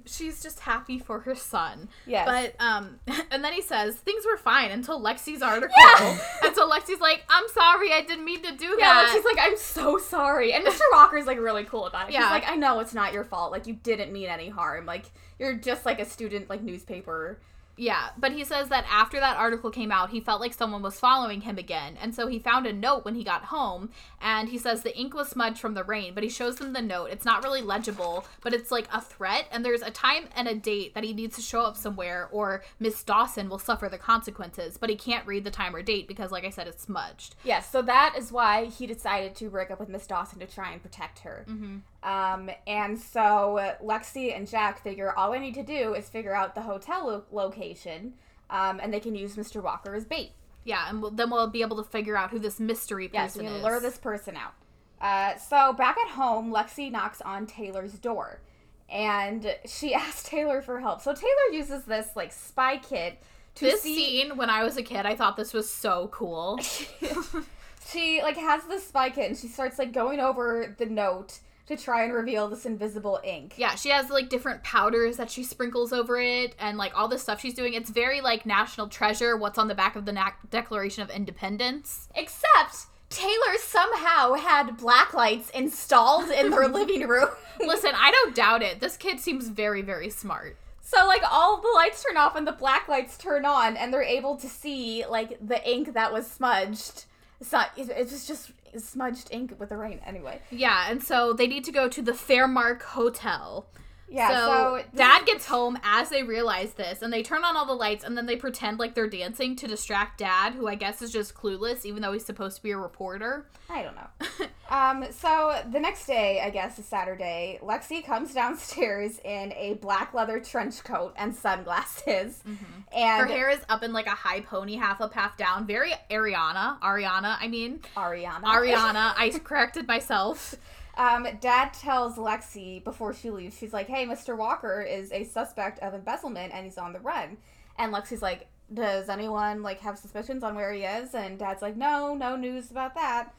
She's just happy for her son. Yes. But um and then he says things were fine until Lexi's article. Yeah. and so Lexi's like, I'm sorry, I didn't mean to do yeah, that. like she's like, I'm so sorry. And Mr. Walker's like really cool about it. Yeah. He's like, I know it's not your fault. Like you didn't mean any harm. Like you're just like a student like newspaper. Yeah, but he says that after that article came out, he felt like someone was following him again. And so he found a note when he got home, and he says the ink was smudged from the rain, but he shows them the note. It's not really legible, but it's like a threat, and there's a time and a date that he needs to show up somewhere, or Miss Dawson will suffer the consequences, but he can't read the time or date because, like I said, it's smudged. Yes, so that is why he decided to break up with Miss Dawson to try and protect her. Mm-hmm. Um, and so Lexi and Jack figure all they need to do is figure out the hotel lo- location, um, and they can use Mr. Walker as bait. Yeah, and we'll, then we'll be able to figure out who this mystery person Yes, we can is. lure this person out. Uh, so back at home, Lexi knocks on Taylor's door, and she asks Taylor for help. So Taylor uses this like spy kit to This see. scene, when I was a kid, I thought this was so cool. she like has this spy kit and she starts like going over the note to try and reveal this invisible ink. Yeah, she has like different powders that she sprinkles over it and like all this stuff she's doing. It's very like national treasure, what's on the back of the Na- Declaration of Independence. Except Taylor somehow had black lights installed in her living room. Listen, I don't doubt it. This kid seems very, very smart. So like all the lights turn off and the black lights turn on and they're able to see like the ink that was smudged. It's not it was just smudged ink with the rain anyway. Yeah, and so they need to go to the Fairmark Hotel. Yeah, so, so, dad gets home as they realize this, and they turn on all the lights, and then they pretend like they're dancing to distract dad, who I guess is just clueless, even though he's supposed to be a reporter. I don't know. um, so the next day, I guess, is Saturday. Lexi comes downstairs in a black leather trench coat and sunglasses, Her and her hair is up in like a high pony, half up, half down. Very Ariana. Ariana, I mean. Ariana. Ariana. I corrected myself. Um, Dad tells Lexi before she leaves, she's like, "Hey, Mr. Walker is a suspect of embezzlement and he's on the run." And Lexi's like, "Does anyone like have suspicions on where he is?" And Dad's like, "No, no news about that."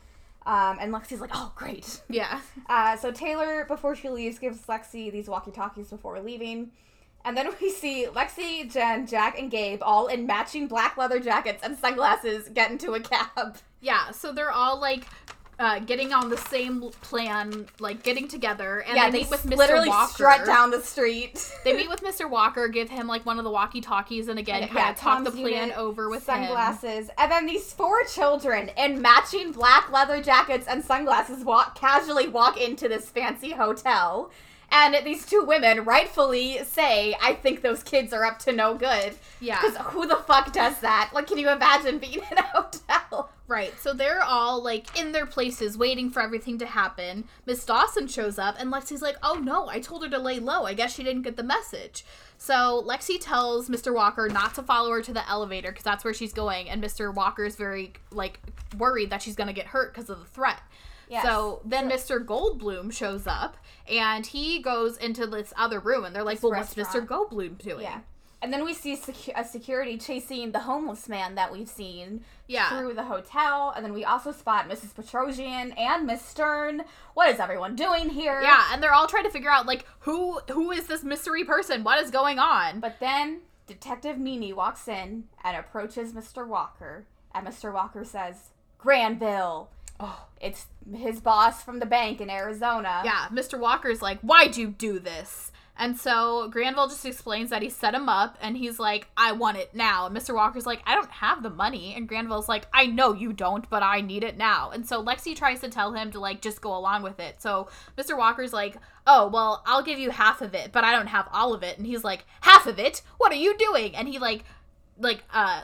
Um, and Lexi's like, "Oh, great." Yeah. Uh, so Taylor, before she leaves, gives Lexi these walkie-talkies before leaving. And then we see Lexi, Jen, Jack, and Gabe all in matching black leather jackets and sunglasses get into a cab. Yeah, so they're all like uh, getting on the same plan, like getting together, and yeah, they meet with Mr. literally Walker. strut down the street. They meet with Mr. Walker, give him like one of the walkie-talkies, and again, And, kind of talk the plan unit, over with him. sunglasses, and then these four children in matching black leather jackets and sunglasses walk casually walk into this fancy hotel. And these two women rightfully say, "I think those kids are up to no good." Yeah. Because who the fuck does that? Like, can you imagine being in a hotel? Right, so they're all like in their places waiting for everything to happen. Miss Dawson shows up, and Lexi's like, Oh no, I told her to lay low. I guess she didn't get the message. So Lexi tells Mr. Walker not to follow her to the elevator because that's where she's going, and Mr. Walker is very like worried that she's gonna get hurt because of the threat. Yes. So then Mr. Goldblum shows up and he goes into this other room and they're like, This Well, what's Mr. restaurant. Goldblum doing? Yeah. And then we see secu- a security chasing the homeless man that we've seen Yeah. through the hotel. And then we also spot Mrs. Petrosian and Miss Stern. What is everyone doing here? Yeah, and they're all trying to figure out like who who is this mystery person? What is going on? But then Detective Meany walks in and approaches Mr. Walker. And Mr. Walker says, Granville. Oh. It's his boss from the bank in Arizona. Yeah, Mr. Walker's like, why'd you do this? And so Granville just explains that he set him up and he's like, I want it now. And Mr. Walker's like, I don't have the money. And Granville's like, I know you don't, but I need it now. And so Lexi tries to tell him to like just go along with it. So Mr. Walker's like, Oh, well, I'll give you half of it, but I don't have all of it. And he's like, Half of it? What are you doing? And he like like uh,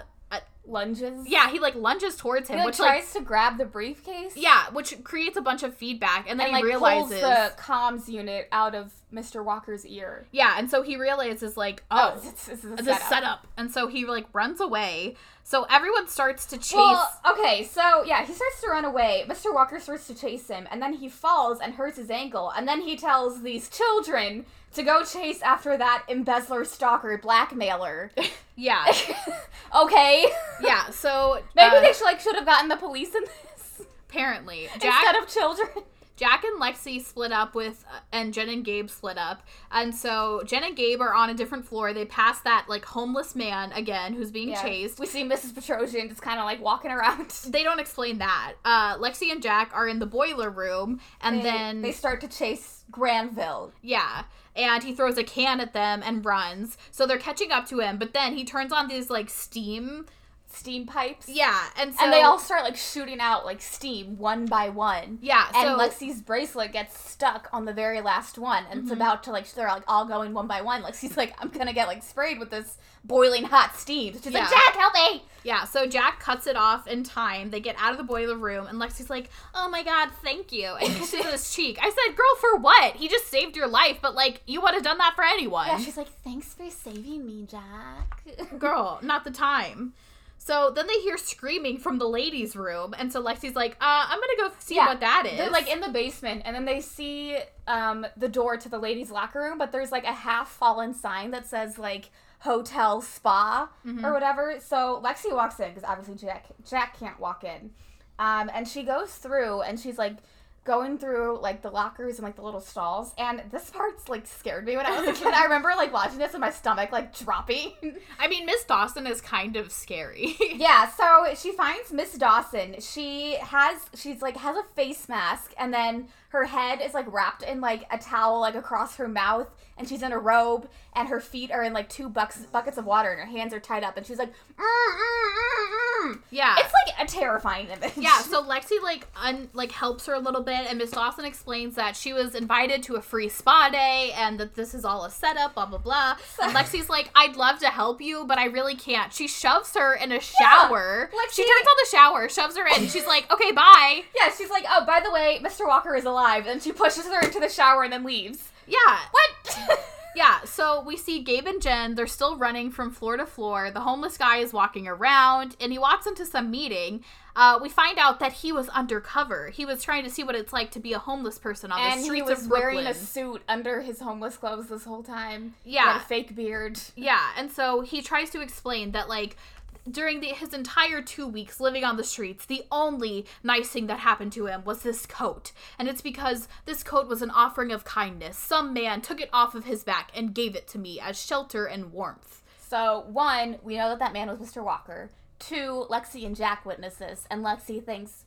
Lunges. yeah, he like lunges towards him, He like, which like tries to grab the briefcase. yeah, which creates a bunch of feedback and then And he like realizes pulls the comms unit out of Mr. Walker's ear. Yeah, and so he realizes like, Oh, oh, is a setup. setup. And so he like runs away. So everyone starts to chase. Well, okay, so yeah, he starts to run away. Mr. Walker starts to chase him, and then he falls and hurts his ankle. And then he tells these children to go chase after that embezzler, stalker, blackmailer. yeah, okay, yeah. So maybe uh, they should like should have gotten the police in this apparently Jack, instead of children. Jack and Lexi split up with, uh, and Jen and Gabe split up. And so Jen and Gabe are on a different floor. They pass that like homeless man again who's being Yeah. chased. We see Mrs. Petrosian just kind of like walking around. They don't explain that. Uh, Lexi and Jack are in the boiler room, and They- then they start to chase Granville. Yeah. And he throws a can at them and runs. So they're catching up to him, but then he turns on these like steam. Steam pipes. Yeah. And so and they all start like shooting out like steam one by one. Yeah. and So Lexi's bracelet gets stuck on the very last one, and it's Mm-hmm. about to like they're like all going one by one. Lexi's like, I'm gonna get like sprayed with this boiling hot steam. She's Yeah. like, Jack, help me! yeah, so Jack cuts it off in time. They get out of the boiler room and Lexi's like, "Oh my god, thank you." And kisses his cheek. I said, "Girl, for what? He just saved your life, but like you would have done that for anyone." Yeah, she's like, thanks for saving me, Jack. Girl, not the time. So then they hear screaming from the ladies' room, and so Lexi's like, uh, I'm gonna go see Yeah, what that is. They're like in the basement, and then they see um, the door to the ladies' locker room, but there's like a half fallen sign that says like hotel spa Mm-hmm. or whatever. So Lexi walks in because obviously Jack Jack can't walk in, um, and she goes through and she's like going through like the lockers and like the little stalls and this part's like scared me when I was a kid. I remember like watching this and my stomach like dropping. I mean, Miss Dawson is kind of scary. Yeah, so she finds Miss Dawson. She has she's like has a face mask and then her head is like wrapped in like a towel like across her mouth and she's in a robe and her feet are in like two buckets buckets of water and her hands are tied up and she's like "Mm, mm, mm, mm." yeah. It's like a terrifying image. yeah, so Lexi like un like helps her a little bit, and Miss Dawson explains that she was invited to a free spa day, and that this is all a setup, blah blah blah. And Lexi's like, "I'd love to help you, but I really can't." She shoves her in a shower. Lexi- She turns on the shower, shoves her in. She's like, "Okay, bye." Yeah, she's like, "Oh, by the way, Mr. Walker is alive." And she pushes her into the shower and then leaves. Yeah, What? Yeah, so we see Gabe and Jen, they're still running from floor to floor. The homeless guy is walking around and he walks into some meeting. Uh, we find out that he was undercover. He was trying to see what it's like to be a homeless person on the and he streets was of Brooklyn. wearing a suit under his homeless clothes this whole time. He Yeah. fake beard. Yeah, and so he tries to explain that like during the, his entire two weeks living on the streets, the only nice thing that happened to him was this coat. And it's because this coat was an offering of kindness. Some man took it off of his back and gave it to me as shelter and warmth. So, one, we know that that man was Mr. Walker. Two, Lexi and Jack witness this, and Lexi thinks,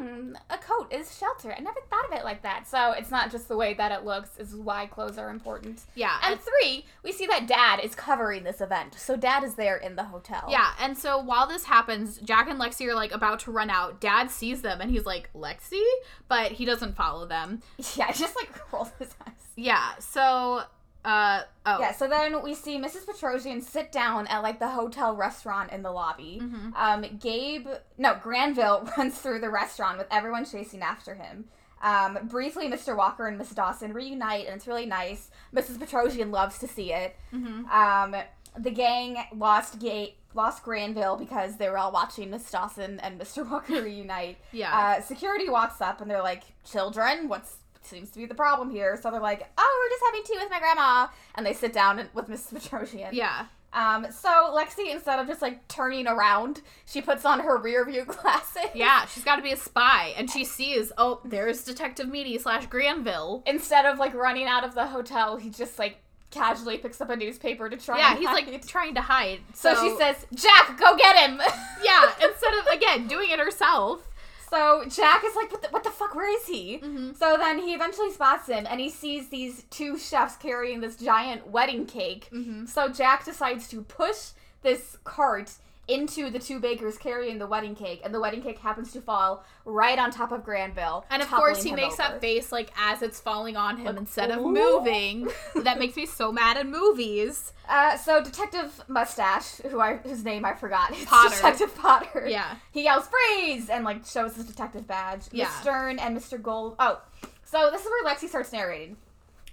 mm, a coat is shelter. I never thought of it like that. So, it's not just the way that it looks, is why clothes are important. Yeah, And three, we see that Dad is covering this event. So, Dad is there in the hotel. Yeah, and so while this happens, Jack and Lexi are like about to run out. Dad sees them and he's like, Lexi? But he doesn't follow them. Yeah, just like rolls his eyes. Yeah, so, uh, oh. Yeah, so then we see Mrs. Petrosian sit down at like the hotel restaurant in the lobby. Mm-hmm. Um, Gabe, no, Granville runs through the restaurant with everyone chasing after him. Um, briefly, Mr. Walker and Miss Dawson reunite, and it's really nice. Mrs. Petrosian loves to see it. Mhm. Um, the gang lost Gate, lost Granville because they were all watching Miss Dawson and Mr. Walker reunite. Yeah. Uh, security walks up and they're like, "Children, what's seems to be the problem here?" So they're like, "Oh, we're just having tea with my grandma," and they sit down with Mrs. Petrosian. yeah. Um, so Lexi, instead of just like turning around, she puts on her rear view glasses. Yeah, she's got to be a spy, and she sees, oh, there's Detective Meaty slash Granville. Instead of like running out of the hotel, he just like casually picks up a newspaper to try. Yeah, he's hide. like trying to hide. So, she says, "Jack, go get him." yeah, instead of again doing it herself. So Jack is like, "What the, what the fuck? Where is he?" Mhm. So then he eventually spots him, and he sees these two chefs carrying this giant wedding cake. Mhm. So Jack decides to push this cart into the two bakers carrying the wedding cake, and the wedding cake happens to fall right on top of Granville. And of course, he makes over. that face like as it's falling on him Like, instead of moving. that makes me so mad in movies. Uh, so Detective Mustache, who I whose name I forgot, Potter. Detective Potter. Yeah. He yells "freeze" and like shows his detective badge. Yeah. Miss Stern and Mr. Gold. Oh, so this is where Lexi starts narrating,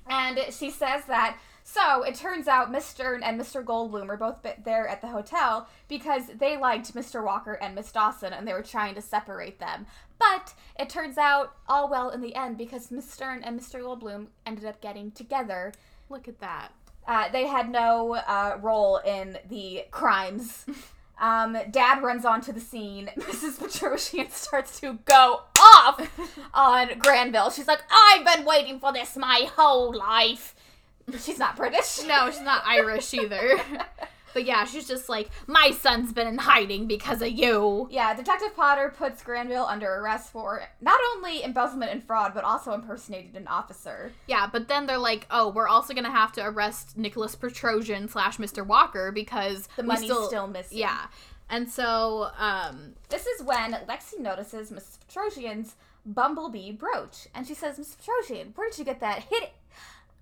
and she says that. So it turns out Miss Stern and Mr. Goldblum are both there at the hotel because they liked Mr. Walker and Miss Dawson, and they were trying to separate them. But it turns out all well in the end because Miss Stern and Mr. Goldblum ended up getting together. Look at that. Uh, they had no uh, role in the crimes. Um, Dad runs onto the scene. Mrs. Petrosian starts to go off on Granville. She's like, I've been waiting for this my whole life. She's not British. No, she's not Irish either. but yeah, she's just like, my son's been in hiding because of you. Yeah, Detective Potter puts Granville under arrest for not only embezzlement and fraud, but also impersonated an officer. Yeah, but then they're like, oh, we're also gonna have to arrest Nicholas Petrosian slash Mr. Walker because The money's still, still missing. Yeah. And so, um, This is when Lexi notices Mrs. Petrosian's bumblebee brooch. And she says, Mrs. Petrosian, where did you get that? Hit it.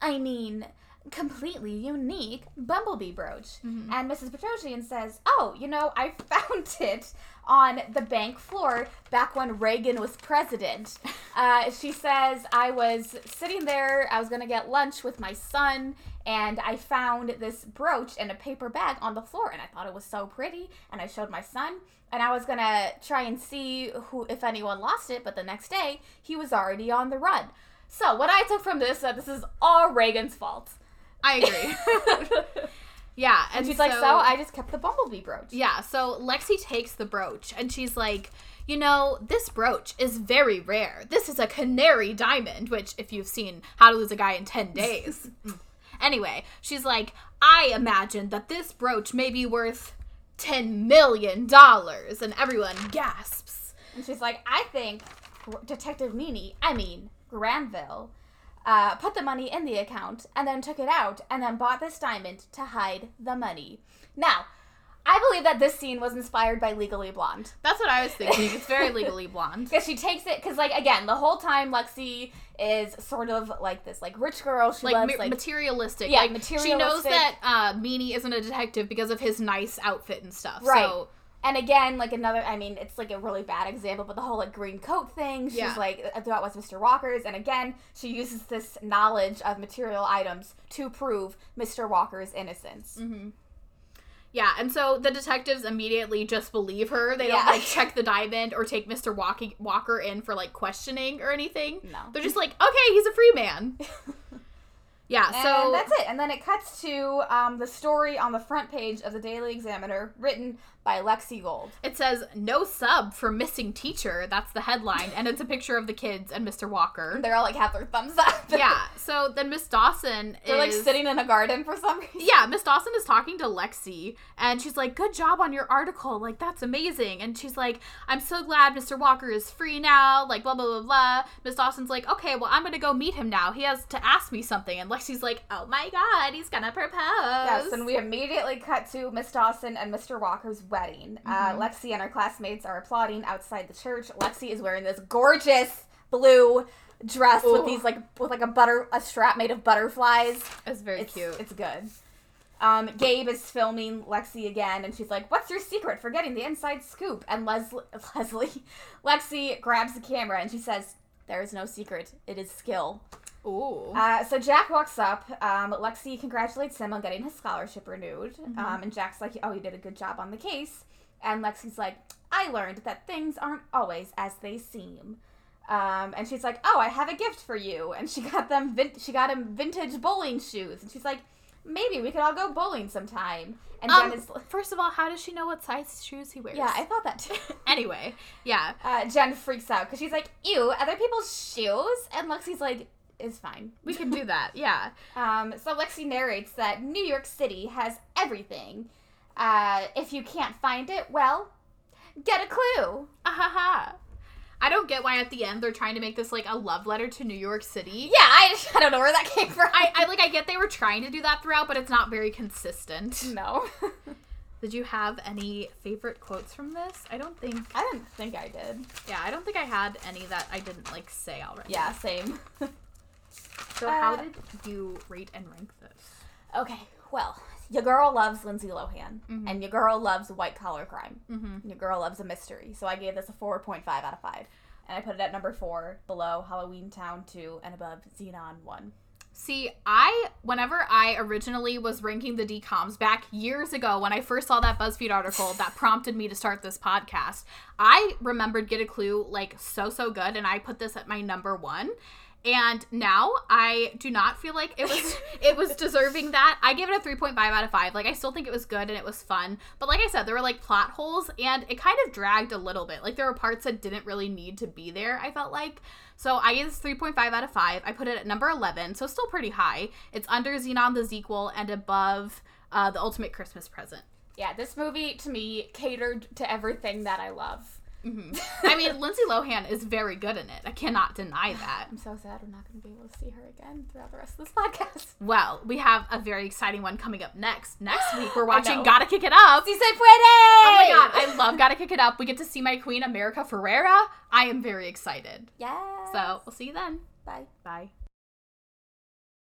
I mean, completely unique bumblebee brooch. Mhm. And Mrs. Petrosian says, Oh, you know, I found it on the bank floor back when Reagan was president. Uh, she says, I was sitting there, I was going to get lunch with my son, and I found this brooch in a paper bag on the floor, and I thought it was so pretty, and I showed my son. And I was gonna try and see who, if anyone lost it, but the next day he was already on the run. So what I took from this is that this is all Reagan's fault. I agree. yeah, And she's like, so I just kept the bumblebee brooch. Yeah, so Lexi takes the brooch and she's like, you know, this brooch is very rare. This is a canary diamond, which, if you've seen How to Lose a Guy in 10 Days. anyway, she's like, I imagine that this brooch may be worth $10 million. And everyone gasps. And she's like, I think Detective Meany, I mean, Granville, uh, put the money in the account and then took it out and then bought this diamond to hide the money. Now, I believe that this scene was inspired by Legally Blonde. That's what I was thinking. It's very legally blonde. Because she takes it, because, like, again, the whole time Lexi is sort of like this, like, rich girl. She Like, loves, ma- like, materialistic. Yeah, like, She knows that uh, Meanie isn't a detective because of his nice outfit and stuff. Right. So, And again, like another, I mean, it's like a really bad example, but the whole like green coat thing, she's Yeah. like, I thought was Mr. Walker's. And again, she uses this knowledge of material items to prove Mr. Walker's innocence. hmm Yeah, and so the detectives immediately just believe her. They don't Yeah. like check the diamond or take Mr. Walker Walker in for like questioning or anything. No. They're just like, okay, he's a free man. yeah, And so that's it. And then it cuts to um, the story on the front page of the Daily Examiner, written by Lexi Gold. it says no sub for missing teacher. That's the headline, and it's a picture of the kids and Mr. Walker. They're all like have their thumbs up. yeah. So then Miss Dawson is They're like sitting in a garden for some reason. Yeah, Miss Dawson is talking to Lexi and she's like, Good job on your article. Like, that's amazing. And she's like, I'm so glad Mr. Walker is free now. Like, blah, blah, blah, blah. Miss Dawson's like, Okay, well, I'm going to go meet him now. He has to ask me something. And Lexi's like, Oh my God, he's going to propose. Yes, and we immediately cut to Miss Dawson and Mr. Walker's wedding. Uh, Mhm. Lexi and her classmates are applauding outside the church. Lexi is wearing this gorgeous blue dress with these like with like a butter a strap made of butterflies. It's very It's cute. It's good. Um, Gabe is filming Lexi again, and she's like, "What's your secret for getting the inside scoop?" And Leslie, Leslie, Lexi grabs the camera and she says, "There is no secret. It is skill." Ooh. Uh, so Jack walks up. Um, Lexi congratulates him on getting his scholarship renewed. Um, and Jack's like, "Oh, you did a good job on the case." And Lexi's like, "I learned that things aren't always as they seem." Um, and she's like, "Oh, I have a gift for you." And she got them. Vin- she got him vintage bowling shoes. And she's like, "Maybe we could all go bowling sometime." And um, Jen is, first of all, how does she know what size shoes he wears? yeah, I thought that too. Anyway, yeah. Uh, Jen freaks out because she's like, "Ew, other people's shoes," and Lexi's like, "It's fine." We can do that. Yeah. Um, so Lexi narrates that New York City has everything. Uh, if you can't find it, well, get a clue. Ahaha. I don't get why at the end they're trying to make this like a love letter to New York City. Yeah, I, I don't know where that came from. I, I like I get they were trying to do that throughout, but it's not very consistent. no, Did you have any favorite quotes from this? I don't think I didn't think I did. yeah, I don't think I had any that I didn't like say already. Yeah, same. So how Uh, did you rate and rank this? okay, well, your girl loves Lindsay Lohan, Mhm. and your girl loves white collar crime. Mm-hmm. Your girl loves a mystery. So I gave this a 4.5 out of 5. And I put it at number 4, below Halloweentown 2, and above Zenon 1. See, I whenever I originally was ranking the DComs back years ago when I first saw that BuzzFeed article that prompted me to start this podcast, I remembered Get a Clue like so so good and I put this at my number 1. And now I do not feel like it was it was deserving that. I gave it a 3.5 out of 5. Like I still think it was good and it was fun. But like I said, there were like plot holes and it kind of dragged a little bit. Like there were parts that didn't really need to be there, I felt like. So I gave this 3.5 out of 5. I put it at number 11, so still pretty high. It's under Zenon the sequel and above uh, The Ultimate Christmas Present. Yeah, this movie to me catered to everything that I love. Hmm I mean, Lindsay Lohan is very good in it. I cannot deny that. I'm so sad we're not going to be able to see her again throughout the rest of this podcast. Well, we have a very exciting one coming up next. Next week, we're watching. Gotta Kick It Up. Si se puede! Oh my god, I love Gotta Kick It Up. We get to see my queen, America Ferrera. I am very excited. Yes. So, we'll see you then. bye. Bye.